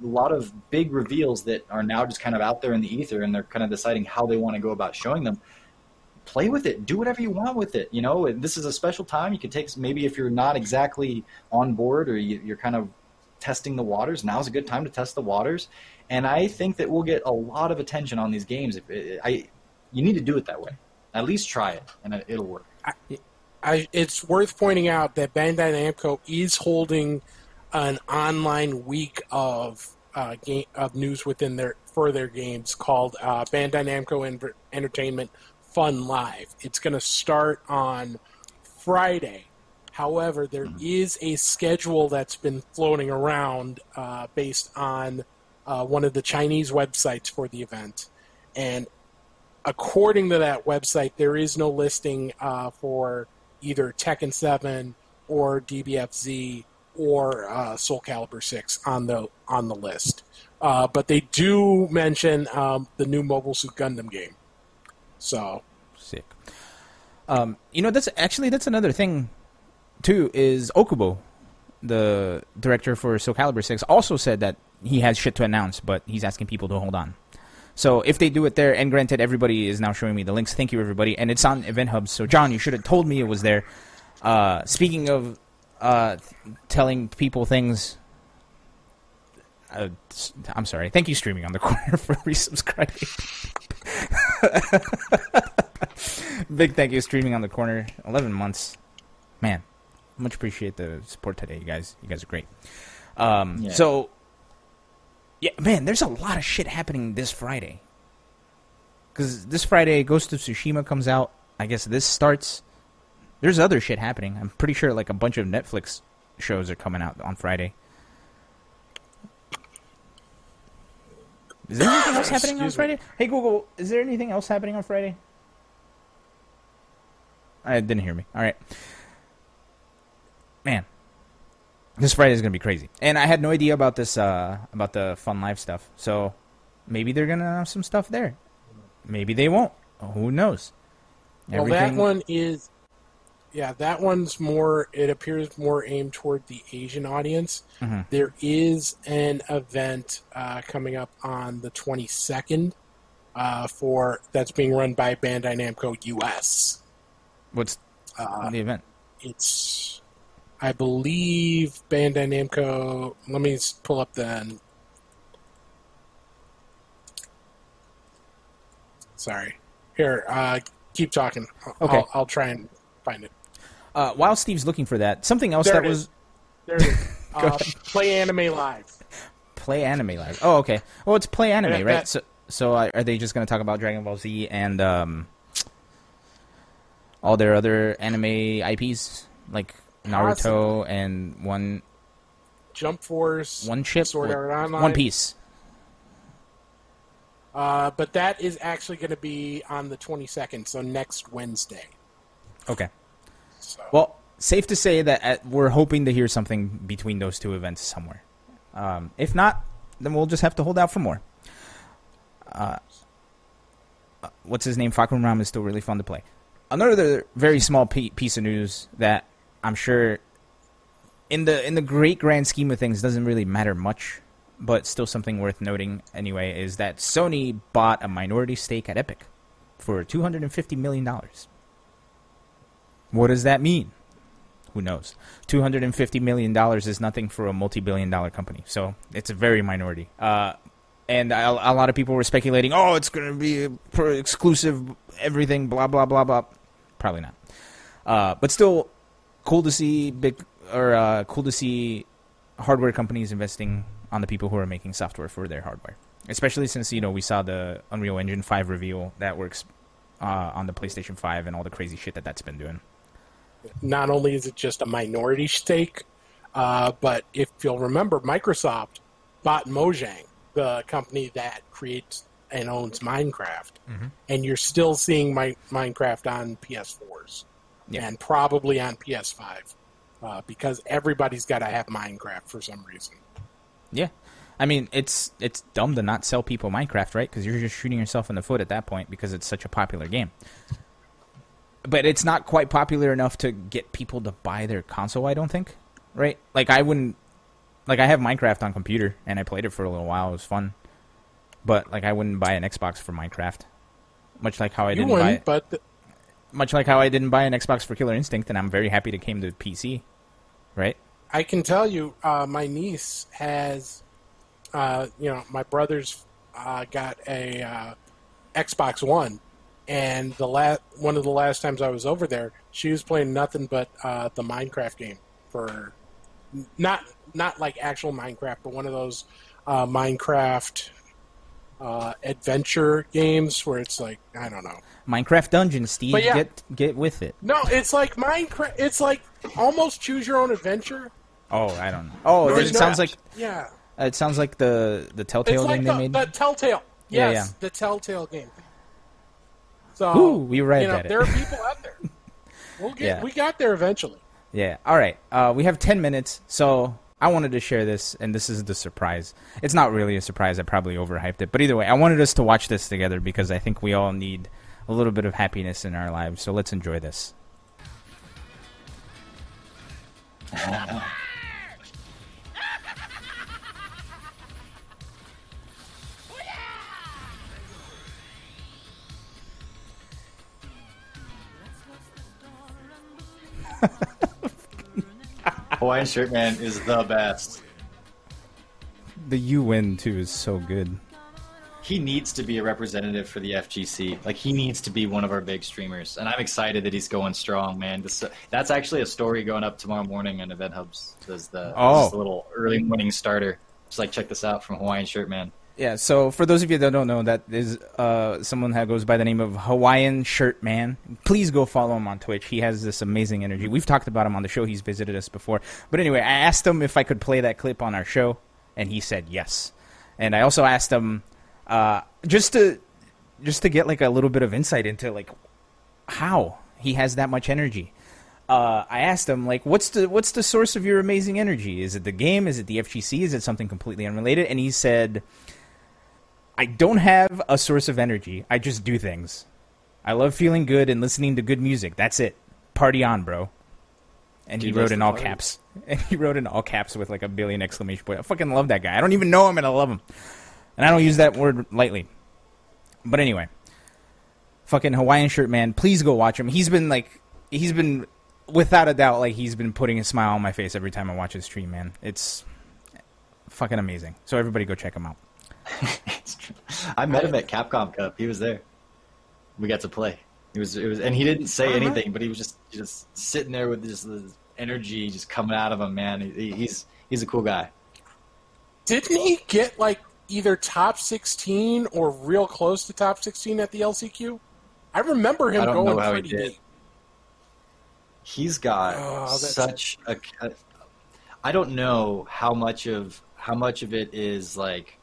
a lot of big reveals that are now just kind of out there in the ether, and they're kind of deciding how they want to go about showing them. Play with it. Do whatever you want with it. You know, this is a special time. You can take maybe if you're not exactly on board or you, you're kind of testing the waters. Now's a good time to test the waters, and I think that we'll get a lot of attention on these games. If I, you need to do it that way. At least try it, and it'll work. I, I, it's worth pointing out that Bandai Namco is holding an online week of uh, game of news within their for their games called uh, Bandai Namco Entertainment Fun Live. It's going to start on Friday However, there mm-hmm. is a schedule that's been floating around uh, based on uh, one of the Chinese websites for the event. And according to that website, there is no listing uh, for either Tekken 7 or DBFZ or uh, Soul Calibur 6 on the on the list. Uh, but they do mention um, the new Mobile Suit Gundam game. So sick. Um, you know, that's actually that's another thing too is Okubo, the director for Soul Calibur 6, also said that he has shit to announce, but he's asking people to hold on. So if they do it there, and granted, everybody is now showing me the links. Thank you, everybody, and it's on Event Hub. So John, you should have told me it was there. Uh, speaking of uh, telling people things, uh, I'm sorry. Thank you, streaming on the corner, for resubscribing. Big thank you, streaming on the corner. Eleven months, man much appreciate the support today, you guys. You guys are great. Um, yeah. So, yeah, man, there's a lot of shit happening this Friday. Because this Friday, Ghost of Tsushima comes out. I guess this starts. There's other shit happening. I'm pretty sure like a bunch of Netflix shows are coming out on Friday. Is there anything else happening on Friday? Me. Hey Google, is there anything else happening on Friday? I didn't hear me. All right man, this Friday is gonna be crazy. And I had no idea about this uh, about the fun live stuff. So maybe they're gonna have some stuff there. Maybe they won't. Who knows? Well, Everything... that one is, yeah, that one's more. It appears more aimed toward the Asian audience. Mm-hmm. There is an event uh, coming up on the twenty second uh, for that's being run by Bandai Namco US. What's uh, the event? It's I believe Bandai Namco. Let me pull up the. Sorry. Here, uh, keep talking. Okay. I'll, I'll, try and find it. Uh, while Steve's looking for that, something else there that was. There it is. uh, play Anime Live. Play Anime Live. Oh, okay. Well, it's Play Anime, yeah, right? That... So, so are they just going to talk about Dragon Ball Z and um, all their other anime IPs, like Naruto and one Jump Force, one chip, Sword Art Online, One Piece. Uh, but that is actually going to be on the 22nd, so next Wednesday. Okay. So. Well, safe to say that at, we're hoping to hear something between those two events somewhere. Um, if not, then we'll just have to hold out for more. Uh, uh what's his name? Fahkumram Ram is still really fun to play. Another very small piece of news that I'm sure in the in the great grand scheme of things doesn't really matter much, but still something worth noting anyway is that Sony bought a minority stake at Epic for 250 million dollars. What does that mean? Who knows? 250 million dollars is nothing for a multi-billion dollar company. So, it's a very minority. Uh, and a, a, lot of people were speculating, "Oh, it's going to be exclusive everything blah blah blah blah." Probably not. Uh, but still cool to see big or uh, cool to see hardware companies investing on the people who are making software for their hardware. Especially since you know we saw the Unreal Engine 5 reveal that works uh, on the PlayStation 5 and all the crazy shit that that's been doing. Not only is it just a minority stake, uh, but if you'll remember, Microsoft bought Mojang, the company that creates and owns Minecraft, Mhm. and you're still seeing Mi- Minecraft on PS4s Yeah. and probably on PS5 uh, because everybody's got to have Minecraft for some reason. Yeah, I mean it's it's dumb to not sell people Minecraft, right? Because you're just shooting yourself in the foot at that point because it's such a popular game. But it's not quite popular enough to get people to buy their console. I don't think, right? Like I wouldn't, like I have Minecraft on computer and I played it for a little while. It was fun, but like I wouldn't buy an Xbox for Minecraft. Much like how I you didn't buy, wouldn't, but much like how I didn't buy an Xbox for Killer Instinct, and I'm very happy it came to PC, right? I can tell you, uh, my niece has, uh, you know, my brother's uh, got a uh, Xbox One, and the last one of the last times I was over there, she was playing nothing but uh, the Minecraft game for not not like actual Minecraft, but one of those uh, Minecraft adventure games where it's like I don't know. Minecraft Dungeons, Steve, yeah. get get with it. No, it's like Minecraft. It's like almost choose your own adventure. Oh, I don't know. Oh, it sounds like yeah. it sounds like the the Telltale It's like game the, they made. the Telltale. Yeah, Yes, yeah. the Telltale game. So Ooh, we arrived you know, it. there are people out there. We'll get. Yeah. We got there eventually. Yeah. All right. Uh, we have ten minutes, so I wanted to share this, and this is the surprise. It's not really a surprise. I probably overhyped it, but either way, I wanted us to watch this together because I think we all need a little bit of happiness in our lives. So let's enjoy this. Hawaiian Shirt Man is the best. The you win too is so good. He needs to be a representative for the FGC. Like he needs to be one of our big streamers, and I'm excited that he's going strong, man. This, that's actually a story going up tomorrow morning on Event Hubs. Does the Oh. little early morning starter? Just like check this out from Hawaiian Shirt Man. Yeah, so for those of you that don't know, that is uh, someone that goes by the name of Hawaiian Shirt Man. Please go follow him on Twitch. He has this amazing energy. We've talked about him on the show. He's visited us before. But anyway, I asked him if I could play that clip on our show, and he said yes. And I also asked him uh, just to just to get like a little bit of insight into like how he has that much energy. Uh, I asked him like, "What's the what's the source of your amazing energy? Is it the game? Is it the FGC? Is it something completely unrelated?" And he said, I don't have a source of energy. I just do things. I love feeling good and listening to good music. That's it. Party on, bro. And Dude he wrote in all party. caps. And he wrote in all caps with like a billion exclamation point. I fucking love that guy. I don't even know him and I love him. And I don't use that word lightly. But anyway. Fucking Hawaiian shirt man, please go watch him. He's been like he's been without a doubt like he's been putting a smile on my face every time I watch his stream, man. It's fucking amazing. So everybody go check him out. It's true. I met him at Capcom Cup. He was there. We got to play. It was it was, and he didn't say Uh-huh. anything, but he was just just sitting there with just this energy just coming out of him. Man, he, he's he's a cool guy. Didn't he get like either top sixteen or real close to top sixteen at the LCQ? I remember him I don't going know how he pretty did. deep. He's got Oh, such a. I don't know how much of how much of it is like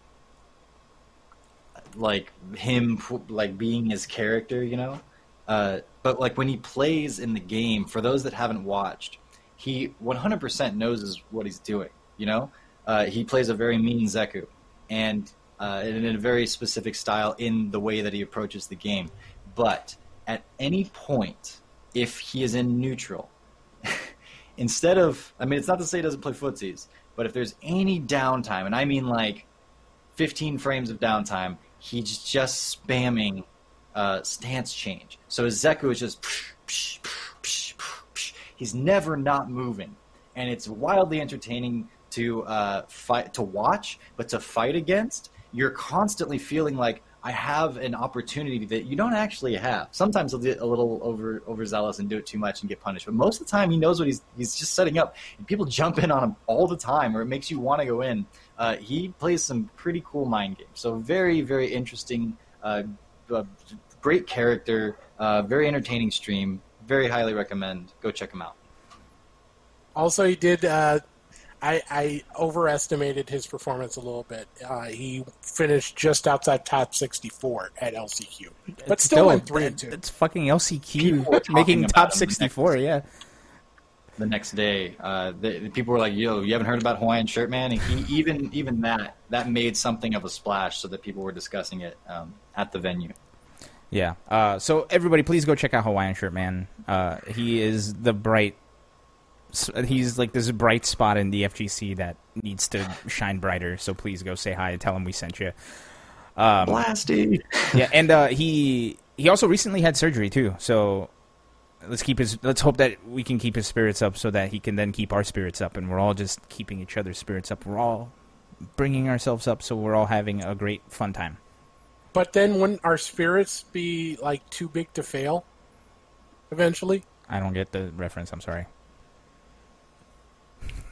like him like being his character, you know. Uh, but like when he plays in the game, for those that haven't watched, he 100% knows what he's doing. You know, uh, he plays a very mean Zeku, and uh, in a very specific style in the way that he approaches the game. But at any point, if he is in neutral, instead of, I mean, it's not to say he doesn't play footsies, but if there's any downtime, and I mean like 15 frames of downtime, he's just spamming uh, stance change. So his Zeku is just, psh, psh, psh, he's never not moving, and it's wildly entertaining to uh, fight to watch, but to fight against, you're constantly feeling like I have an opportunity that you don't actually have. Sometimes he'll get a little over overzealous and do it too much and get punished, but most of the time he knows what he's he's just setting up, and people jump in on him all the time, or it makes you want to go in. uh, he plays some pretty cool mind games. So very, very interesting, uh, uh, great character, uh, very entertaining stream. Very highly recommend. Go check him out. Also, he did. I, I overestimated his performance a little bit. Uh, he finished just outside top 64 at LCQ, but still, went three and two. It's fucking LCQ making top him the sixty four. Yeah. the next day. Uh, the, the people were like, "Yo, you haven't heard about Hawaiian Shirt Man?" And he, even even that that made something of a splash, so that people were discussing it um, at the venue. Yeah. Uh, so everybody, please go check out Hawaiian Shirt Man. Uh, he is the bright. S- He's like this bright spot in the FGC that needs to shine brighter. So please go say hi and tell him we sent you. Um, Blasty. yeah, and uh, he he also recently had surgery too. So let's keep his. Let's hope that we can keep his spirits up, so that he can then keep our spirits up, and we're all just keeping each other's spirits up. We're all bringing ourselves up, so we're all having a great fun time. But then, wouldn't our spirits be like too big to fail? Eventually, I don't get the reference. I'm sorry.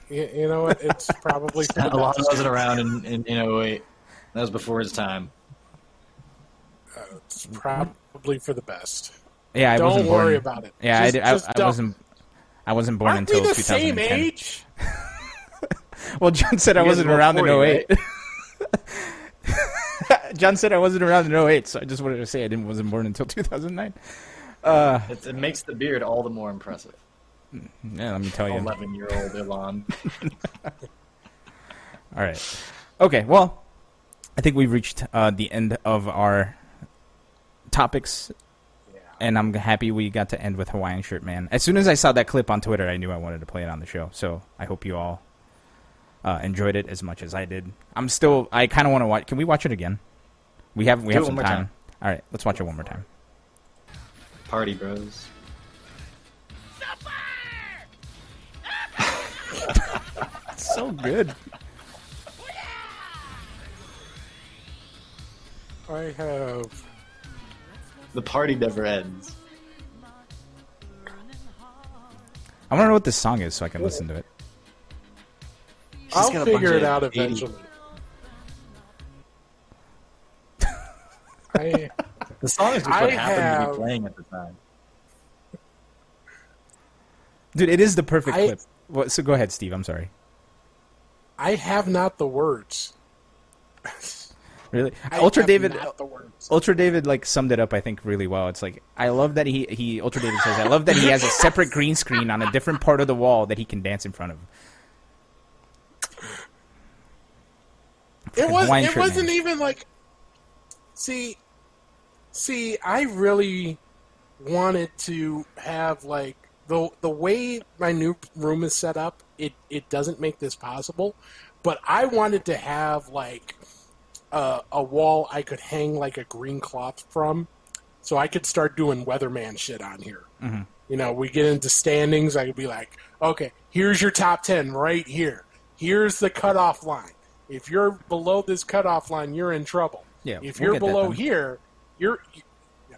You, you know what? It's probably for Alan wasn't around in, in, in 08. That was before his time. It's probably for the best. Yeah, I don't wasn't worry born. about it. Yeah, Just- I, did- I, I wasn't. I wasn't born Aren't until we the same 2010. age? Well, John said I wasn't are both around in 40, 08. John said I wasn't around in 08, so I just wanted to say I didn't wasn't born until 2009. Uh, It, it makes the beard all the more impressive. Yeah, let me tell you. 11 year old Alan. All right. Okay. Well, I think we've reached uh, the end of our topics, Yeah. and I'm happy we got to end with Hawaiian Shirt Man. As soon as I saw that clip on Twitter, I knew I wanted to play it on the show. So I hope you all uh, enjoyed it as much as I did. I'm still. I kind of want to watch. Can we watch it again? We have. We Do have some time. time. All right. Let's watch it one more time. Party bros. So good. I have. The party never ends. I want to know what this song is so I can listen to it. She's I'll got a bunch figure it out 80 eventually. I, The song is just I what happened to be playing at the time. Dude, it is the perfect I- clip. What, so go ahead, Steve. I'm sorry. I have not the words. Really, I Ultra David. not the words. Ultra David like summed it up, I think, really well. It's like I love that he he Ultra David says I love that he has a separate green screen on a different part of the wall that he can dance in front of. It was. It wasn't man. even like. See, see, I really wanted to have like the the way my new room is set up. It it doesn't make this possible, but I wanted to have like a, a wall I could hang like a green cloth from, so I could start doing weatherman shit on here. Mhm. You know, we get into standings. I could be like, okay, here's your top ten right here. Here's the cutoff line. If you're below this cutoff line, you're in trouble. Yeah, If we'll you're below here, you're. You, yeah.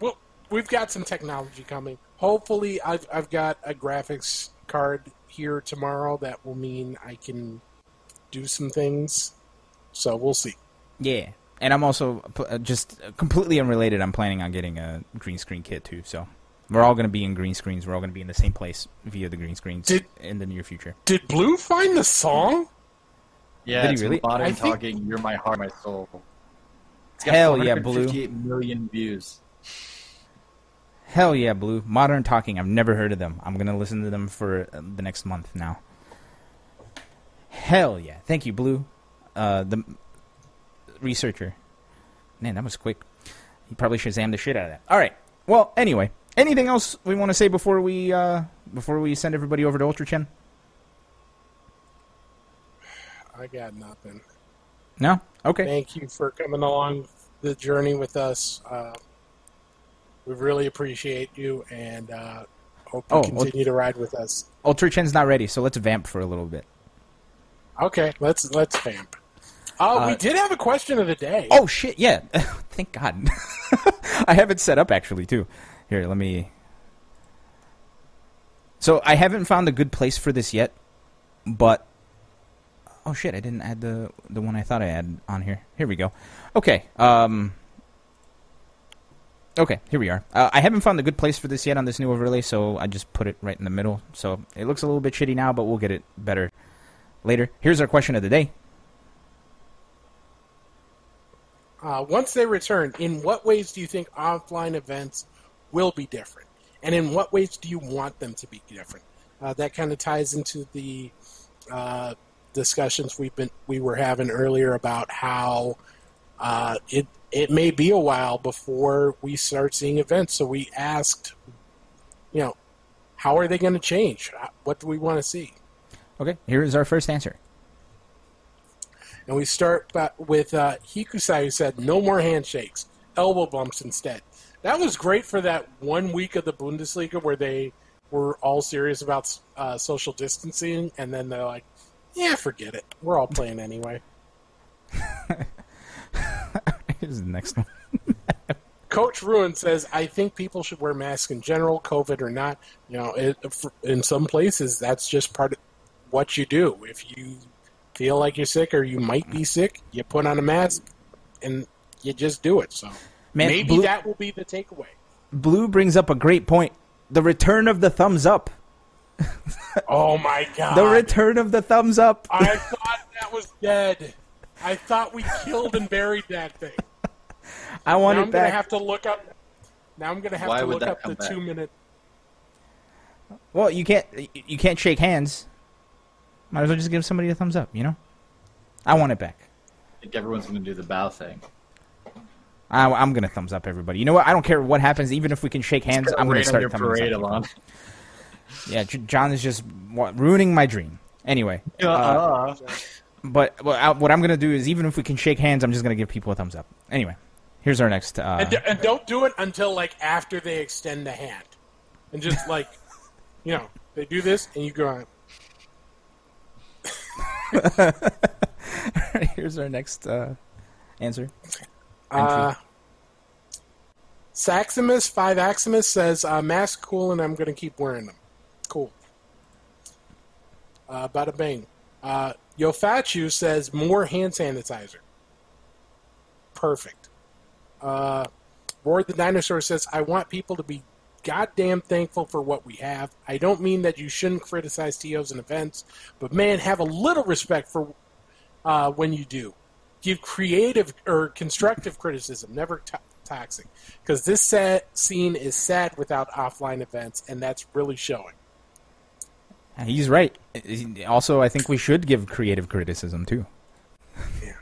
Well, we've got some technology coming. Hopefully, I've I've got a graphics card here tomorrow that will mean I can do some things. So we'll see. Yeah, and I'm also uh, just uh, completely unrelated. I'm planning on getting a green screen kit too. So we're all going to be in green screens. We're all going to be in the same place via the green screens Did- in the near future. Did Blue find the song? Yeah, Did he it's really? modern I think- talking. You're my heart, my soul. It's got Hell yeah, Blue. 458 million views. Hell yeah, Blue. Modern Talking. I've never heard of them. I'm going to listen to them for uh, the next month now. Hell yeah. Thank you, Blue. Uh, the researcher. Man, that was quick. He probably Shazam the shit out of that. All right. Well, anyway, anything else we want to say before we uh, before we send everybody over to Ultra Chen? I got nothing. No. Okay. Thank you for coming along the journey with us. Uh, we really appreciate you and uh, hope you Oh, continue to ride with us. Ultra Chen's not ready, so let's vamp for a little bit. Okay, let's let's vamp. Uh, we Uh, did have a question of the day. Oh shit! Yeah. Thank God. I have it set up actually too. Here, let me. So I haven't found a good place for this yet, but oh shit! I didn't add the the one I thought I had on here. Here we go. Okay. Um. Okay, here we are. Uh, I haven't found a good place for this yet on this new overlay, so I just put it right in the middle. So it looks a little bit shitty now, but we'll get it better later. Here's our question of the day. Uh, once they return, in what ways do you think offline events will be different? And in what ways do you want them to be different? Uh, that kind of ties into the uh, discussions we've been we were having earlier about how uh, it it may be a while before we start seeing events. So we asked, you know, how are they going to change? What do we want to see? Okay, here is our first answer. And we start with uh, Hikusai, who said, no more handshakes, elbow bumps instead. That was great for that one week of the Bundesliga where they were all serious about uh, social distancing, and then they're like, yeah, forget it. We're all playing anyway. Here's the next one. Coach Ruin says, I think people should wear masks in general, COVID or not. You know, it, in some places, that's just part of what you do. If you feel like you're sick or you might be sick, you put on a mask and you just do it. So Man, maybe Blue, that will be the takeaway. Blue brings up a great point. The return of the thumbs up. oh my god. The return of the thumbs up. I thought that was dead. I thought we killed and buried that thing. I want now it I'm back. gonna have to look up. Now I'm gonna have Why to look up the back? two minute. Well, you can't. You can't shake hands. Might as well just give somebody a thumbs up, you know? I want it back. I think everyone's going to do the bow thing. I, am going to thumbs up everybody. You know what? I don't care what happens. Even if we can shake hands, I'm going to start thumbs parade up. Along. Yeah, John is just ruining my dream. Anyway. Uh, uh, but well, what I'm going to do is, even if we can shake hands, I'm just going to give people a thumbs up. Anyway, here's our next. Uh, and, and don't do it until like after they extend the hand, and just like, you know, they do this, and you go. On. Here's our next uh, answer. Uh, Saximus, 5 Aximus says, uh, mask cool and I'm going to keep wearing them. Cool. Uh, bada bing. Uh, Yofachu says, more hand sanitizer. Perfect. Uh, Roar the Dinosaur says, I want people to be goddamn thankful for what we have. I don't mean that you shouldn't criticize TOs and events, but man, have a little respect for uh, when you do. Give creative or constructive criticism, never toxic, because this set scene is sad without offline events, and that's really showing. He's right. Also, I think we should give creative criticism too. Yeah.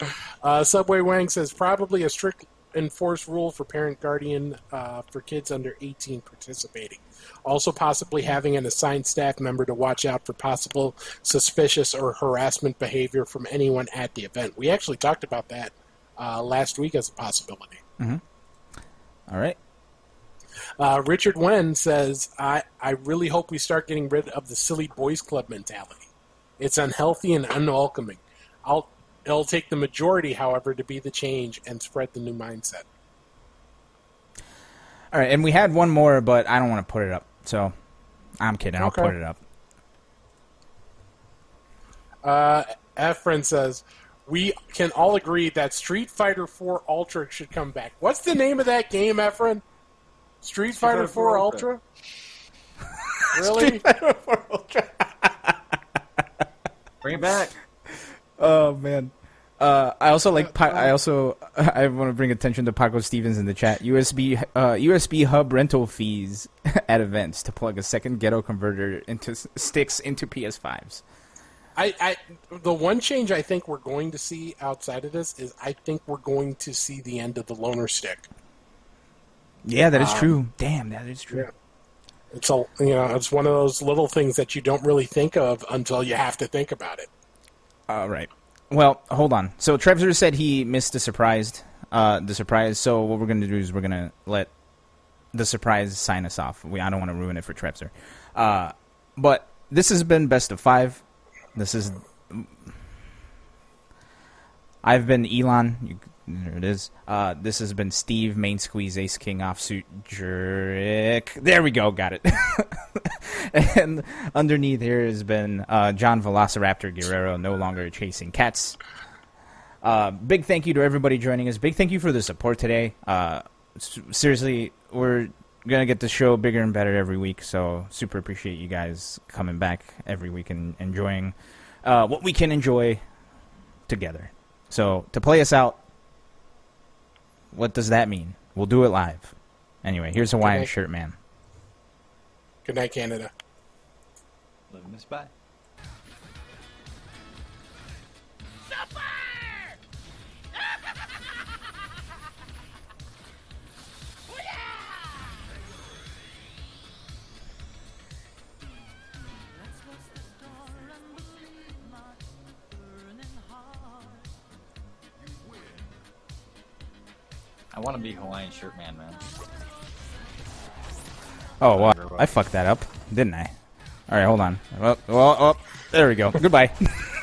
uh, Subway Wang says probably a strict enforced rule for parent guardian uh, for kids under 18 participating. Also, possibly having an assigned staff member to watch out for possible suspicious or harassment behavior from anyone at the event. We actually talked about that uh, last week as a possibility. Mm-hmm. All right. Uh, Richard Wen says, I, I really hope we start getting rid of the silly boys club mentality. It's unhealthy and unwelcoming. I'll It'll take the majority, however, to be the change and spread the new mindset. All right, and we had one more, but I don't want to put it up. So I'm kidding. I'll put it up. Uh, Efren says, we can all agree that Street Fighter 4 Ultra should come back. What's the name of that game, Efren? Street, Street Fighter, 4 Ultra? really? Street Fighter 4 Ultra. Bring it back. Oh man. Uh, I also like. Pa- I also I want to bring attention to Paco Stevens in the chat. USB uh, USB hub rental fees at events to plug a second ghetto converter into sticks into PS5s. I, I the one change I think we're going to see outside of this is I think we're going to see the end of the loaner stick. Yeah, that is um, true. Damn, that is true. Yeah. It's a you know it's one of those little things that you don't really think of until you have to think about it. All right. Well, hold on. So Trevor said he missed the surprise. Uh, the surprise. So what we're gonna do is we're gonna let the surprise sign us off. We I don't want to ruin it for Trevor. Uh, but this has been best of five. This is. I've been Alan. You There it is. Uh, this has been Steve, Main Squeeze, Ace King, Offsuit, Jurek. There we go, got it. and underneath here has been uh, John Velociraptor Guerrero, no longer chasing cats. Uh, big thank you to everybody joining us. Big thank you for the support today. Uh, seriously, we're gonna get the show bigger and better every week. So super appreciate you guys coming back every week and enjoying uh, what we can enjoy together. So to play us out, what does that mean? We'll do it live. Anyway, here's Hawaiian Okay. Shirt Man. Good night, Canada. Love you, Miss I want to be Hawaiian shirt man, man. Oh, well, I fucked that up, didn't I? All right, hold on. Well, well, oh, there we go. Goodbye.